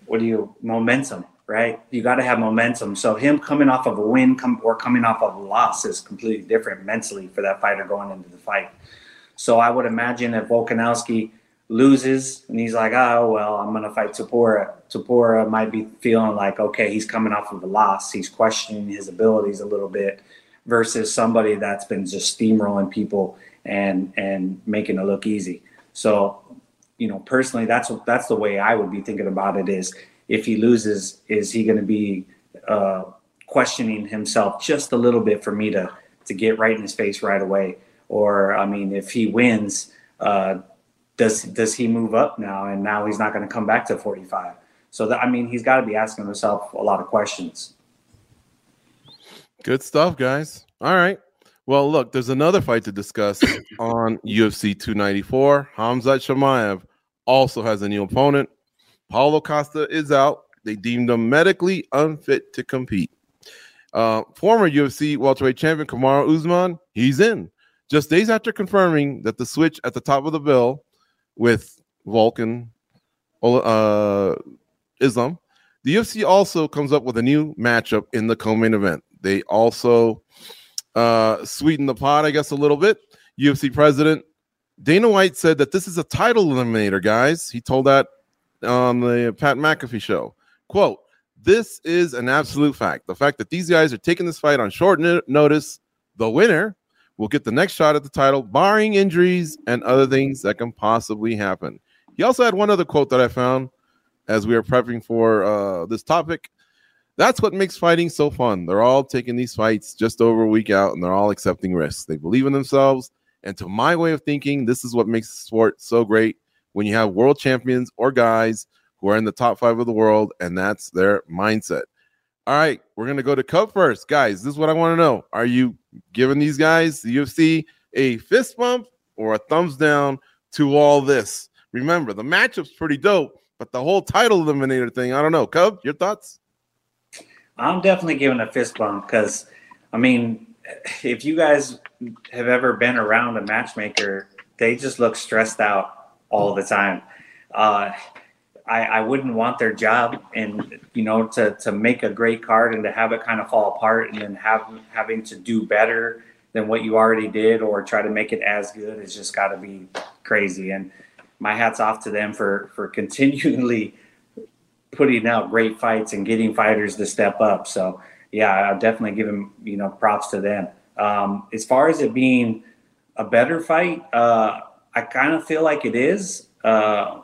what do you momentum right? You got to have momentum. So him coming off of a win come, or coming off of a loss is completely different mentally for that fighter going into the fight. So I would imagine if Volkanovski loses and he's like, oh well, I'm gonna fight Topuria. Topuria might be feeling like, okay, he's coming off of a loss. He's questioning his abilities a little bit versus somebody that's been just steamrolling people and and making it look easy. So, you know, personally, that's that's the way I would be thinking about it. Is if he loses, is he to be uh, questioning himself just a little bit for me to to get right in his face right away? Or I mean, if he wins, uh, does does he move up now? And now he's not going to come back to 45. So that, I mean, he's got to be asking himself a lot of questions. Good stuff, guys. All right. Well, look, there's another fight to discuss on UFC 294. Hamzat Chimaev also has a new opponent. Paulo Costa is out. They deemed him medically unfit to compete. Uh, former UFC welterweight champion Kamaru Usman, he's in. Just days after confirming that the switch at the top of the bill with Vulcan uh, Islam, the UFC also comes up with a new matchup in the co-main event. They also uh, sweeten the pot, I guess, a little bit. UFC president Dana White said that this is a title eliminator, guys. He told that on the Pat McAfee show. Quote, this is an absolute fact. The fact that these guys are taking this fight on short notice, the winner will get the next shot at the title, barring injuries and other things that can possibly happen. He also had one other quote that I found as we were prepping for uh, this topic. That's what makes fighting so fun. They're all taking these fights just over a week out and they're all accepting risks. They believe in themselves. And to my way of thinking, this is what makes the sport so great when you have world champions or guys who are in the top five of the world, and that's their mindset. All right, we're gonna go to Cub first, guys. This is what I want to know: Are you giving these guys, the UFC, a fist bump or a thumbs down to all this? Remember, the matchup's pretty dope, but the whole title eliminator thing, I don't know. Cub, your thoughts? I'm definitely giving a fist bump because, I mean, if you guys have ever been around a matchmaker, they just look stressed out all the time. Uh, I, I wouldn't want their job and you know to to make a great card and to have it kind of fall apart and then have having to do better than what you already did or try to make it as good it's just got to be crazy. And my hats off to them for for continually putting out great fights and getting fighters to step up. So yeah i'll definitely give them you know props to them. Um, as far as it being a better fight uh, I kind of feel like it is. Uh,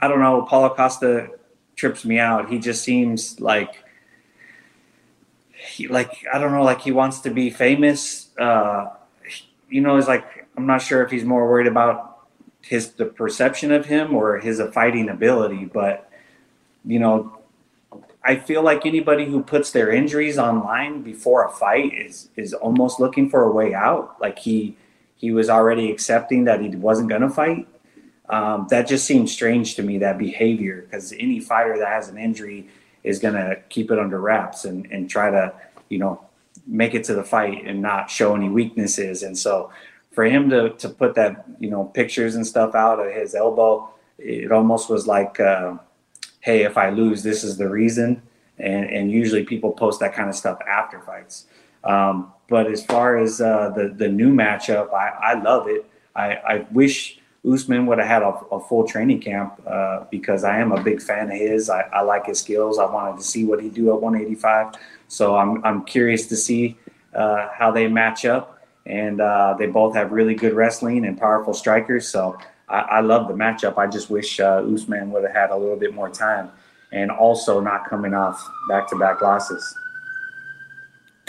I don't know. Paulo Costa trips me out. He just seems like he like I don't know, like he wants to be famous. Uh, you know, it's like I'm not sure if he's more worried about his the perception of him or his fighting ability, but you know, I feel like anybody who puts their injuries online before a fight is is almost looking for a way out. Like he he was already accepting that he wasn't going to fight. Um, that just seems strange to me, that behavior, because any fighter that has an injury is going to keep it under wraps and, and try to, you know, make it to the fight and not show any weaknesses. And so for him to, to put that, you know, pictures and stuff out of his elbow, it almost was like, uh, hey, if I lose, this is the reason. And, and usually people post that kind of stuff after fights. Um, but as far as uh, the the new matchup, I, I love it. I, I wish Usman would have had a, a full training camp uh, because I am a big fan of his. I, I, like his skills. I wanted to see what he do at 185. So I'm I'm curious to see uh, how they match up. And uh, they both have really good wrestling and powerful strikers. So I, I love the matchup. I just wish uh, Usman would have had a little bit more time and also not coming off back to back losses.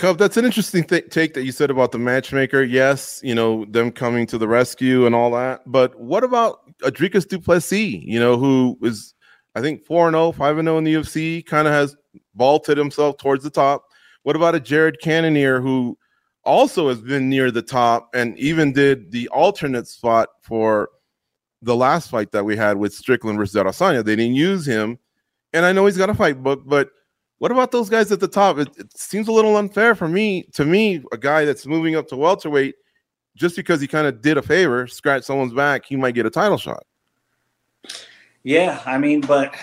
Cub, that's an interesting th- take that you said about the matchmaker. Yes, you know them coming to the rescue and all that, but what about Dricus Du Plessis, You know, who is I think four and 0, 5 and zero in the UFC, kind of has vaulted himself towards the top. What about a Jared Cannonier who also has been near the top and even did the alternate spot for the last fight that we had with Strickland versus Adesanya? They didn't use him, and I know he's got a fight book, but what about those guys at the top? It, it, seems a little unfair for me. To me, a guy that's moving up to welterweight, just because he kind of did a favor, scratch someone's back, he might get a title shot. Yeah, I mean, but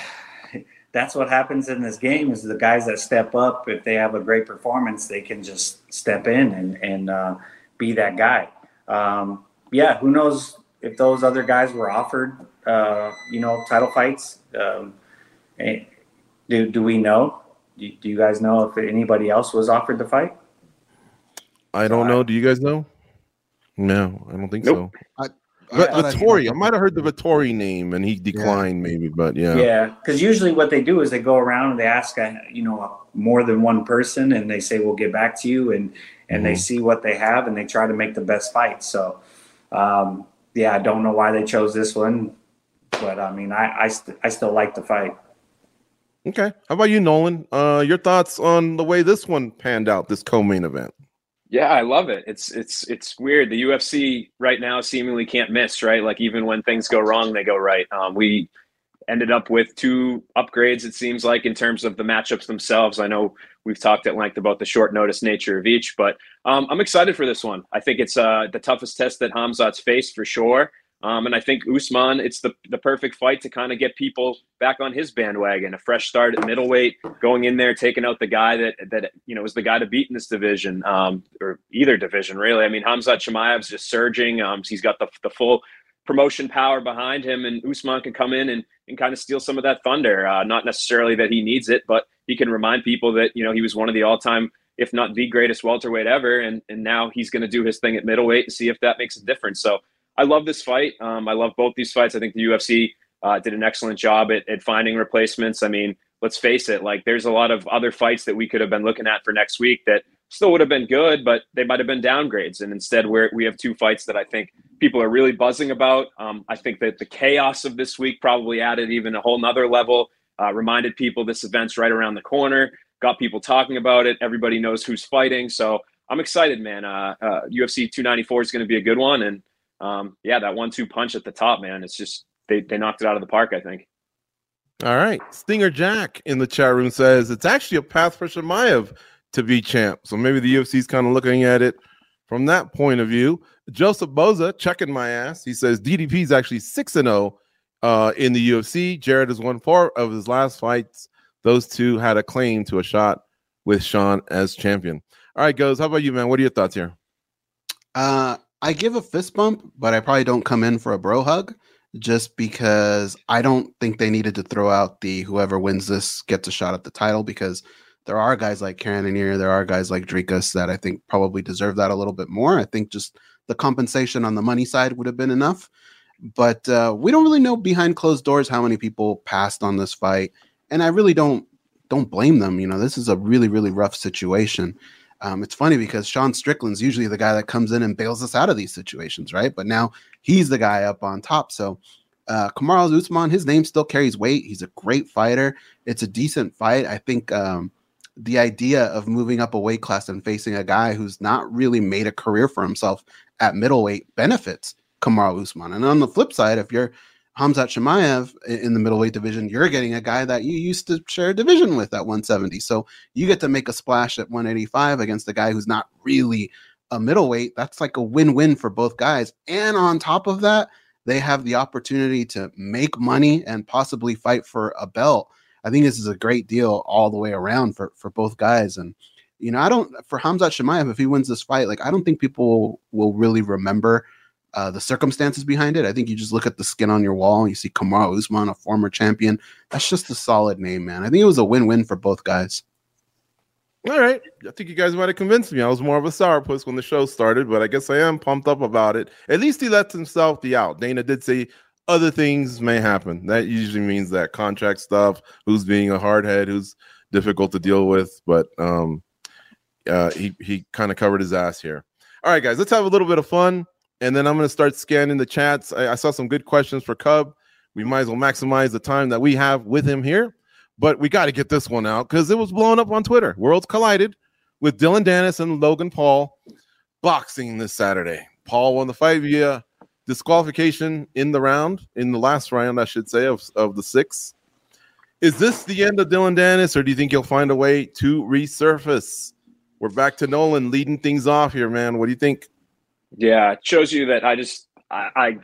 that's what happens in this game is the guys that step up, if they have a great performance, they can just step in and, and uh, be that guy. Um, yeah, who knows if those other guys were offered, uh, you know, title fights. Um, eh, do, do we know? Do, do you guys know if anybody else was offered the fight? I don't know. Do you guys know? No, I don't think nope. so. I, but Vettori, I might have heard the Vettori name, and he declined, yeah. maybe. But yeah, yeah, because usually what they do is they go around and they ask, uh, you know, more than one person, and they say we'll get back to you, and and mm-hmm. they see what they have, and they try to make the best fight. So, um, yeah, I don't know why they chose this one, but I mean, I I, st- I still like the fight. Okay. How about you, Nolan? Uh, your thoughts on the way this one panned out, this co-main event? Yeah, I love it. It's it's it's weird. The UFC right now seemingly can't miss, right? Like even when things go wrong, they go right. Um, we ended up with two upgrades. It seems like in terms of the matchups themselves. I know we've talked at length about the short notice nature of each, but um, I'm excited for this one. I think it's uh, the toughest test that Hamzat's faced for sure. Um, and I think Usman, it's the, the perfect fight to kind of get people back on his bandwagon. A fresh start at middleweight, going in there, taking out the guy that that you know was the guy to beat in this division, um, or either division really. I mean, Hamzat Chimaev's just surging. Um, he's got the the full promotion power behind him, and Usman can come in and and kind of steal some of that thunder. Uh, not necessarily that he needs it, but he can remind people that you know he was one of the all time if not the greatest welterweight ever, and and now he's going to do his thing at middleweight and see if that makes a difference. So I love this fight. Um, I love both these fights. I think the UFC uh, did an excellent job at, at finding replacements. I mean, let's face it, like there's a lot of other fights that we could have been looking at for next week that still would have been good, but they might have been downgrades. And instead, we're, we have two fights that I think people are really buzzing about. Um, I think that the chaos of this week probably added even a whole nother level, uh, reminded people this event's right around the corner, got people talking about it. Everybody knows who's fighting. So I'm excited, man. Uh, uh, UFC 294 is going to be a good one. And um, yeah, that one-two punch at the top, man. It's just they they knocked it out of the park. I think. All right, Stinger Jack in the chat room says it's actually a path for Chimaev to be champ. So maybe the UFC is kind of looking at it from that point of view. Joseph Boza checking my ass. He says DDP is actually six and zero oh, uh, in the UFC. Jared has won four of his last fights. Those two had a claim to a shot with Sean as champion. All right, goes. How about you, man? What are your thoughts here? Uh, I give a fist bump, but I probably don't come in for a bro hug just because I don't think they needed to throw out the whoever wins this gets a shot at the title because there are guys like Cannonier, there are guys like Dricus that I think probably deserve that a little bit more. I think just the compensation on the money side would have been enough. But uh, we don't really know behind closed doors how many people passed on this fight, and I really don't don't blame them. You know, this is a really really rough situation. Um, it's funny because Sean Strickland's usually the guy that comes in and bails us out of these situations, right? But now he's the guy up on top. So uh, Usman, his name still carries weight. He's a great fighter. It's a decent fight. I think um, the idea of moving up a weight class and facing a guy who's not really made a career for himself at middleweight benefits Kamaru Usman. And on the flip side, if you're Hamzat Chimaev in the middleweight division, you're getting a guy that you used to share a division with at 170. So you get to make a splash at 185 against a guy who's not really a middleweight. That's like a win win for both guys. And on top of that, they have the opportunity to make money and possibly fight for a belt. I think this is a great deal all the way around for, for both guys. And, you know, I don't, for Hamzat Chimaev, if he wins this fight, like, I don't think people will really remember uh, the circumstances behind it. I think you just look at the skin on your wall and you see Kamaru Usman, a former champion. That's just a solid name, man. I think it was a win-win for both guys. All right. I think you guys might have convinced me. I was more of a sourpuss when the show started, but I guess I am pumped up about it. At least he lets himself be out. Dana did say other things may happen. That usually means that contract stuff, who's being a hardhead, who's difficult to deal with, but um uh he he kind of covered his ass here. All right, guys, let's have a little bit of fun. And then I'm going to start scanning the chats. I, I saw some good questions for Cub. We might as well maximize the time that we have with him here. But we got to get this one out because it was blown up on Twitter. Worlds collided with Dillon Danis and Logan Paul boxing this Saturday. Paul won the fight via disqualification in the round, in the last round, I should say, of, of the six. Is this the end of Dillon Danis, or do you think he'll find a way to resurface? We're back to Nolan leading things off here, man. What do you think? Yeah, it shows you that I just I I,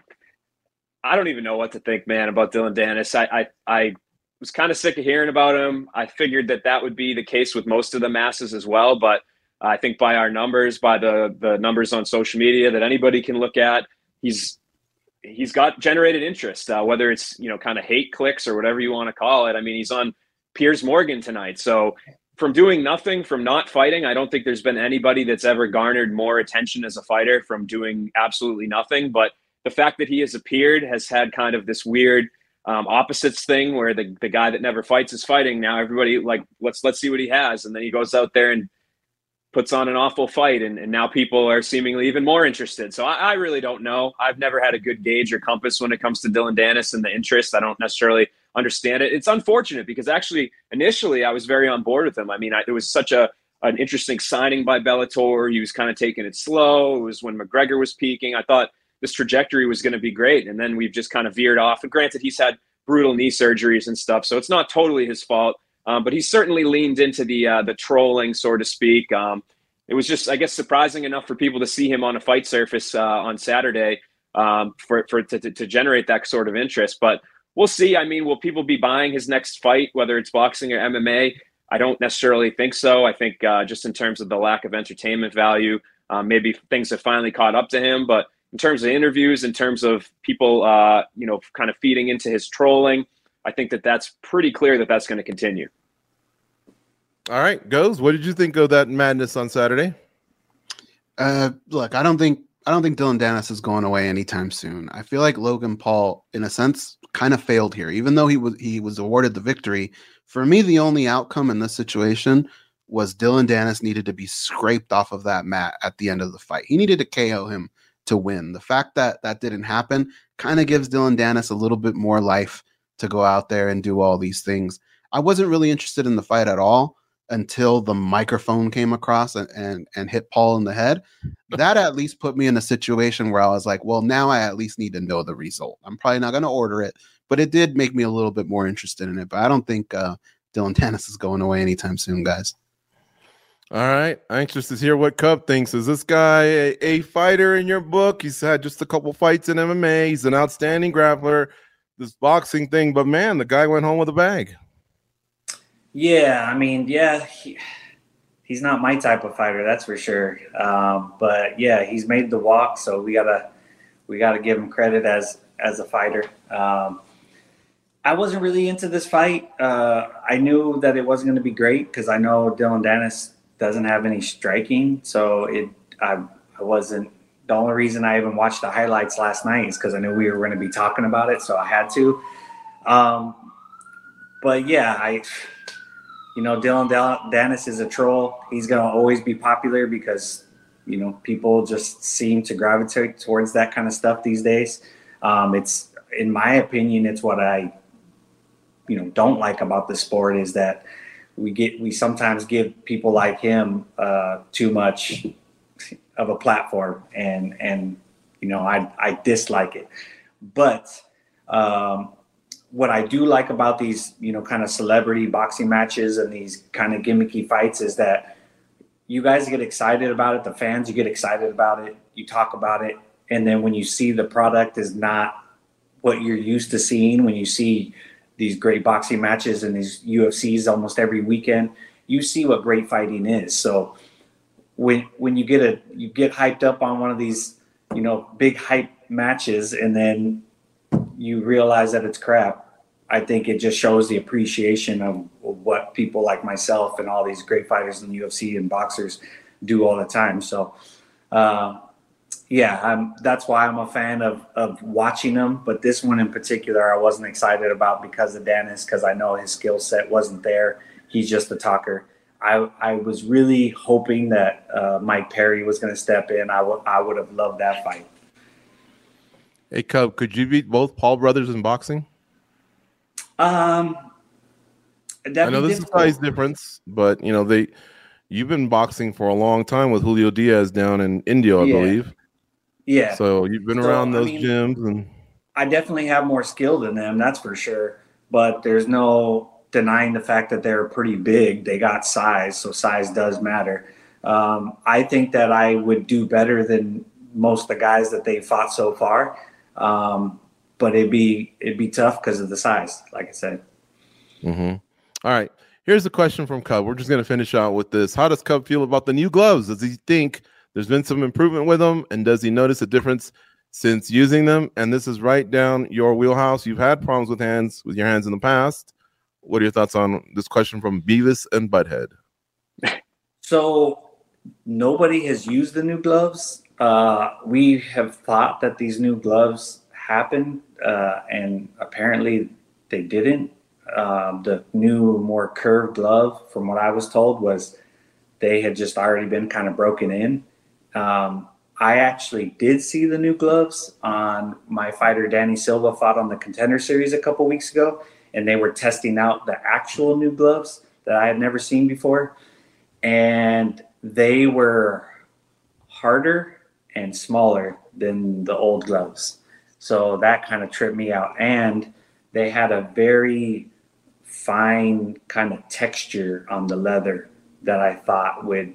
I don't even know what to think, man, about Dillon Danis. I I, I was kind of sick of hearing about him. I figured that that would be the case with most of the masses as well, but I think by our numbers, by the the numbers on social media that anybody can look at, he's he's got generated interest. Uh, whether it's you know kind of hate clicks or whatever you want to call it. I mean, he's on Piers Morgan tonight, so from doing nothing, from not fighting, I don't think there's been anybody that's ever garnered more attention as a fighter from doing absolutely nothing. But the fact that he has appeared has had kind of this weird um, opposites thing where the, the guy that never fights is fighting. Now everybody like let's let's see what he has, and then he goes out there and puts on an awful fight, and, and now people are seemingly even more interested. So I, I, really don't know. I've never had a good gauge or compass when it comes to Dillon Danis and the interest. I don't necessarily understand it. It's unfortunate because actually initially I was very on board with him. I mean, I, it was such a an interesting signing by Bellator. He was kind of taking it slow. It was when McGregor was peaking. I thought this trajectory was going to be great. And then we've just kind of veered off. And granted, he's had brutal knee surgeries and stuff, so it's not totally his fault. Um, but he certainly leaned into the uh, the trolling, so to speak. Um, it was just, I guess, surprising enough for people to see him on a fight surface uh, on Saturday um, for for to, to generate that sort of interest. But we'll see. I mean, will people be buying his next fight, whether it's boxing or MMA? I don't necessarily think so. I think uh, just in terms of the lack of entertainment value, uh, maybe things have finally caught up to him. But in terms of interviews, in terms of people, uh, you know, kind of feeding into his trolling, I think that that's pretty clear that that's going to continue. All right, goes. What did you think of that madness on Saturday? Uh, look, I don't think I don't think Dillon Danis is going away anytime soon. I feel like Logan Paul, in a sense, kind of failed here, even though he was he was awarded the victory. For me, the only outcome in this situation was Dillon Danis needed to be scraped off of that mat at the end of the fight. He needed to KO him to win. The fact that that didn't happen kind of gives Dillon Danis a little bit more life to go out there and do all these things. I wasn't really interested in the fight at all until the microphone came across and, and, and hit Paul in the head. That at least put me in a situation where I was like, well, now I at least need to know the result. I'm probably not going to order it, but it did make me a little bit more interested in it. But I don't think uh, Dillon Danis is going away anytime soon, guys. All right. Anxious to hear what Cub thinks. Is this guy a, a, fighter in your book? He's had just a couple fights in MMA. He's an outstanding grappler. This boxing thing, but man, the guy went home with a bag. Yeah, I mean, yeah, he, he's not my type of fighter, that's for sure. Um, but yeah, he's made the walk, so we gotta we gotta give him credit as as a fighter. Um, I wasn't really into this fight. Uh, I knew that it wasn't going to be great because I know Dillon Danis doesn't have any striking, so it I, I wasn't. The only reason I even watched the highlights last night is because I knew we were going to be talking about it, so I had to. Um, but yeah, I, you know, Dillon Danis is a troll. He's going to always be popular because you know people just seem to gravitate towards that kind of stuff these days. Um, it's, in my opinion, it's what I, you know, don't like about the sport is that we get we sometimes give people like him uh, too much of a platform, and and you know I I dislike it. But um, what I do like about these you know kind of celebrity boxing matches and these kind of gimmicky fights is that you guys get excited about it, the fans you get excited about it, you talk about it, and then when you see the product is not what you're used to seeing, when you see these great boxing matches and these UFCs almost every weekend, you see what great fighting is. So when when you get a you get hyped up on one of these, you know, big hype matches and then you realize that it's crap, I think it just shows the appreciation of what people like myself and all these great fighters in the UFC and boxers do all the time. So, uh, yeah, I'm, that's why I'm a fan of, of watching them. But this one in particular, I wasn't excited about because of Danis, because I know his skill set wasn't there. He's just a talker. I, I was really hoping that uh, Mike Perry was going to step in. I, would have loved that fight. Hey, Cub, could you beat both Paul brothers in boxing? Um, I know this difficult. is size difference, but you know they. You've been boxing for a long time with Julio Diaz down in Indio, I yeah. believe. Yeah. So you've been so, around those I mean, gyms, and I definitely have more skill than them. That's for sure. But there's no denying the fact that they're pretty big. They got size, so size does matter. Um, I think that I would do better than most of the guys that they fought so far. Um, but it'd be it'd be tough because of the size, like I said. Mm-hmm. All right. Here's a question from Cub. We're just going to finish out with this. How does Cub feel about the new gloves? Does he think there's been some improvement with them, and does he notice a difference since using them? And this is right down your wheelhouse. You've had problems with hands with your hands in the past. What are your thoughts on this question from Beavis and Butthead? So nobody has used the new gloves. Uh, we have thought that these new gloves happened, uh, and apparently they didn't. Um, the new, more curved glove, from what I was told, was they had just already been kind of broken in. Um, I actually did see the new gloves on my fighter Danny Silva fought on the contender series a couple weeks ago, and they were testing out the actual new gloves that I had never seen before, and they were harder and smaller than the old gloves. So that kind of tripped me out, and they had a very fine kind of texture on the leather that I thought would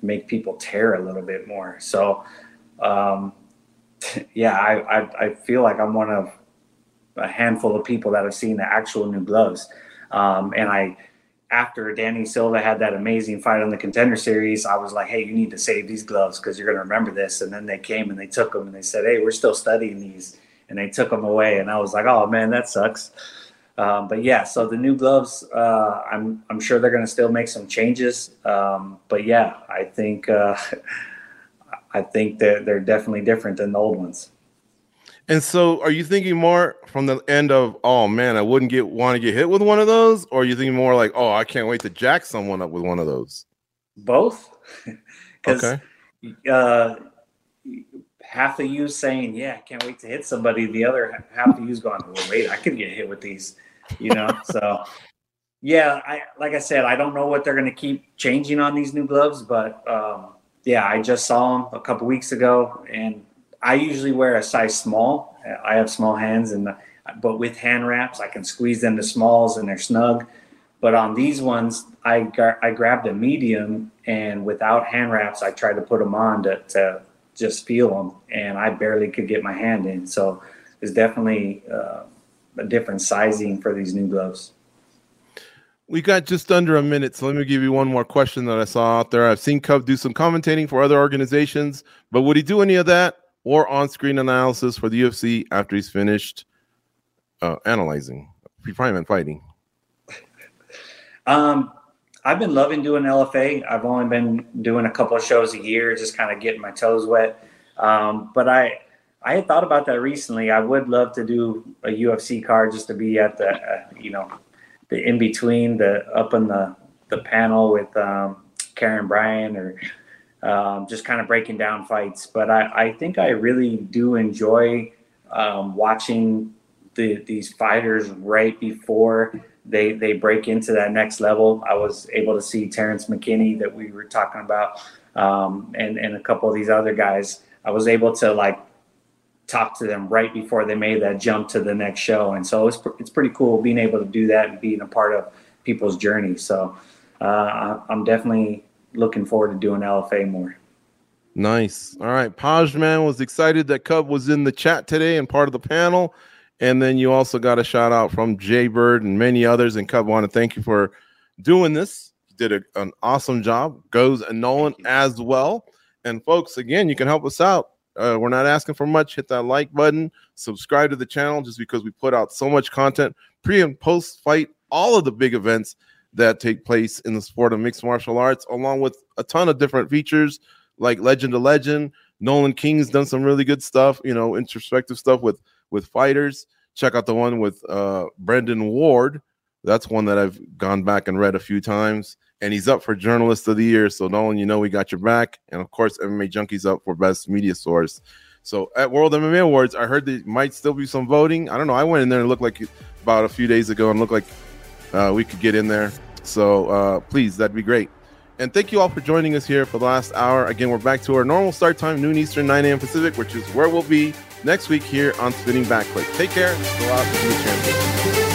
make people tear a little bit more. So, um, yeah, I, I, I, feel like I'm one of a handful of people that have seen the actual new gloves. Um, and I, after Danny Silva had that amazing fight on the contender series, I was like, hey, you need to save these gloves because you're going to remember this. And then they came and they took them and they said, hey, we're still studying these. And they took them away. And I was like, oh, man, that sucks. Um, but yeah, so the new gloves, uh, I'm I'm sure they're going to still make some changes. Um, but yeah, I think uh, I think they're they're definitely different than the old ones. And so, are you thinking more from the end of, oh man, I wouldn't get want to get hit with one of those, or are you thinking more like, oh, I can't wait to jack someone up with one of those? Both, because okay. uh, half of you saying, yeah, I can't wait to hit somebody. The other half of you's going, well, wait, I could get hit with these you know. so yeah, I like I said, I don't know what they're going to keep changing on these new gloves, but um, yeah, I just saw them a couple weeks ago, and I usually wear a size small. I have small hands, and but with hand wraps, I can squeeze them to smalls, and they're snug. But on these ones, I I grabbed a medium, and without hand wraps, I tried to put them on to, to just feel them, and I barely could get my hand in. So it's definitely uh, a different sizing for these new gloves. We got just under a minute, so let me give you one more question that I saw out there. I've seen Cub do some commentating for other organizations, but would he do any of that or on-screen analysis for the UFC after he's finished uh, analyzing? He probably meant fighting. Um, I've been loving doing LFA. I've only been doing a couple of shows a year, just kind of getting my toes wet. Um, but I I had thought about that recently. I would love to do a UFC card just to be at the, uh, you know, the in between, the up in the the panel with um, Karyn Bryant or um, just kind of breaking down fights. But I, I think I really do enjoy um, watching the, these fighters right before they they break into that next level. I was able to see Terrence McKinney that we were talking about, um, and and a couple of these other guys. I was able to like talk to them right before they made that jump to the next show. And so it's, it's pretty cool being able to do that and being a part of people's journey. So uh, I'm definitely looking forward to doing LFA more. Nice. All right. Pajman was excited that Cub was in the chat today and part of the panel. And then you also got a shout out from Jay Bird and many others. And Cub want to thank you for doing this. You did a, an awesome job. Goes and Nolan as well. And folks, again, you can help us out Uh, we're not asking for much. Hit that like button, subscribe to the channel just because we put out so much content pre and post fight, all of the big events that take place in the sport of mixed martial arts, along with a ton of different features like Legend to Legend. Nolan King's done some really good stuff, you know, introspective stuff with with fighters. Check out the one with uh Brendan Ward. That's one that I've gone back and read a few times. And he's up for Journalist of the Year. So Nolan, you know we got your back. And of course, MMA Junkie's up for Best Media Source. So at World MMA Awards, I heard there might still be some voting. I don't know. I went in there and looked like about a few days ago and looked like uh, we could get in there. So uh, please, that'd be great. And thank you all for joining us here for the last hour. Again, we're back to our normal start time, noon Eastern, 9 a.m. Pacific, which is where we'll be next week here on Spinning Back Clique. Take care. Go out and be champions.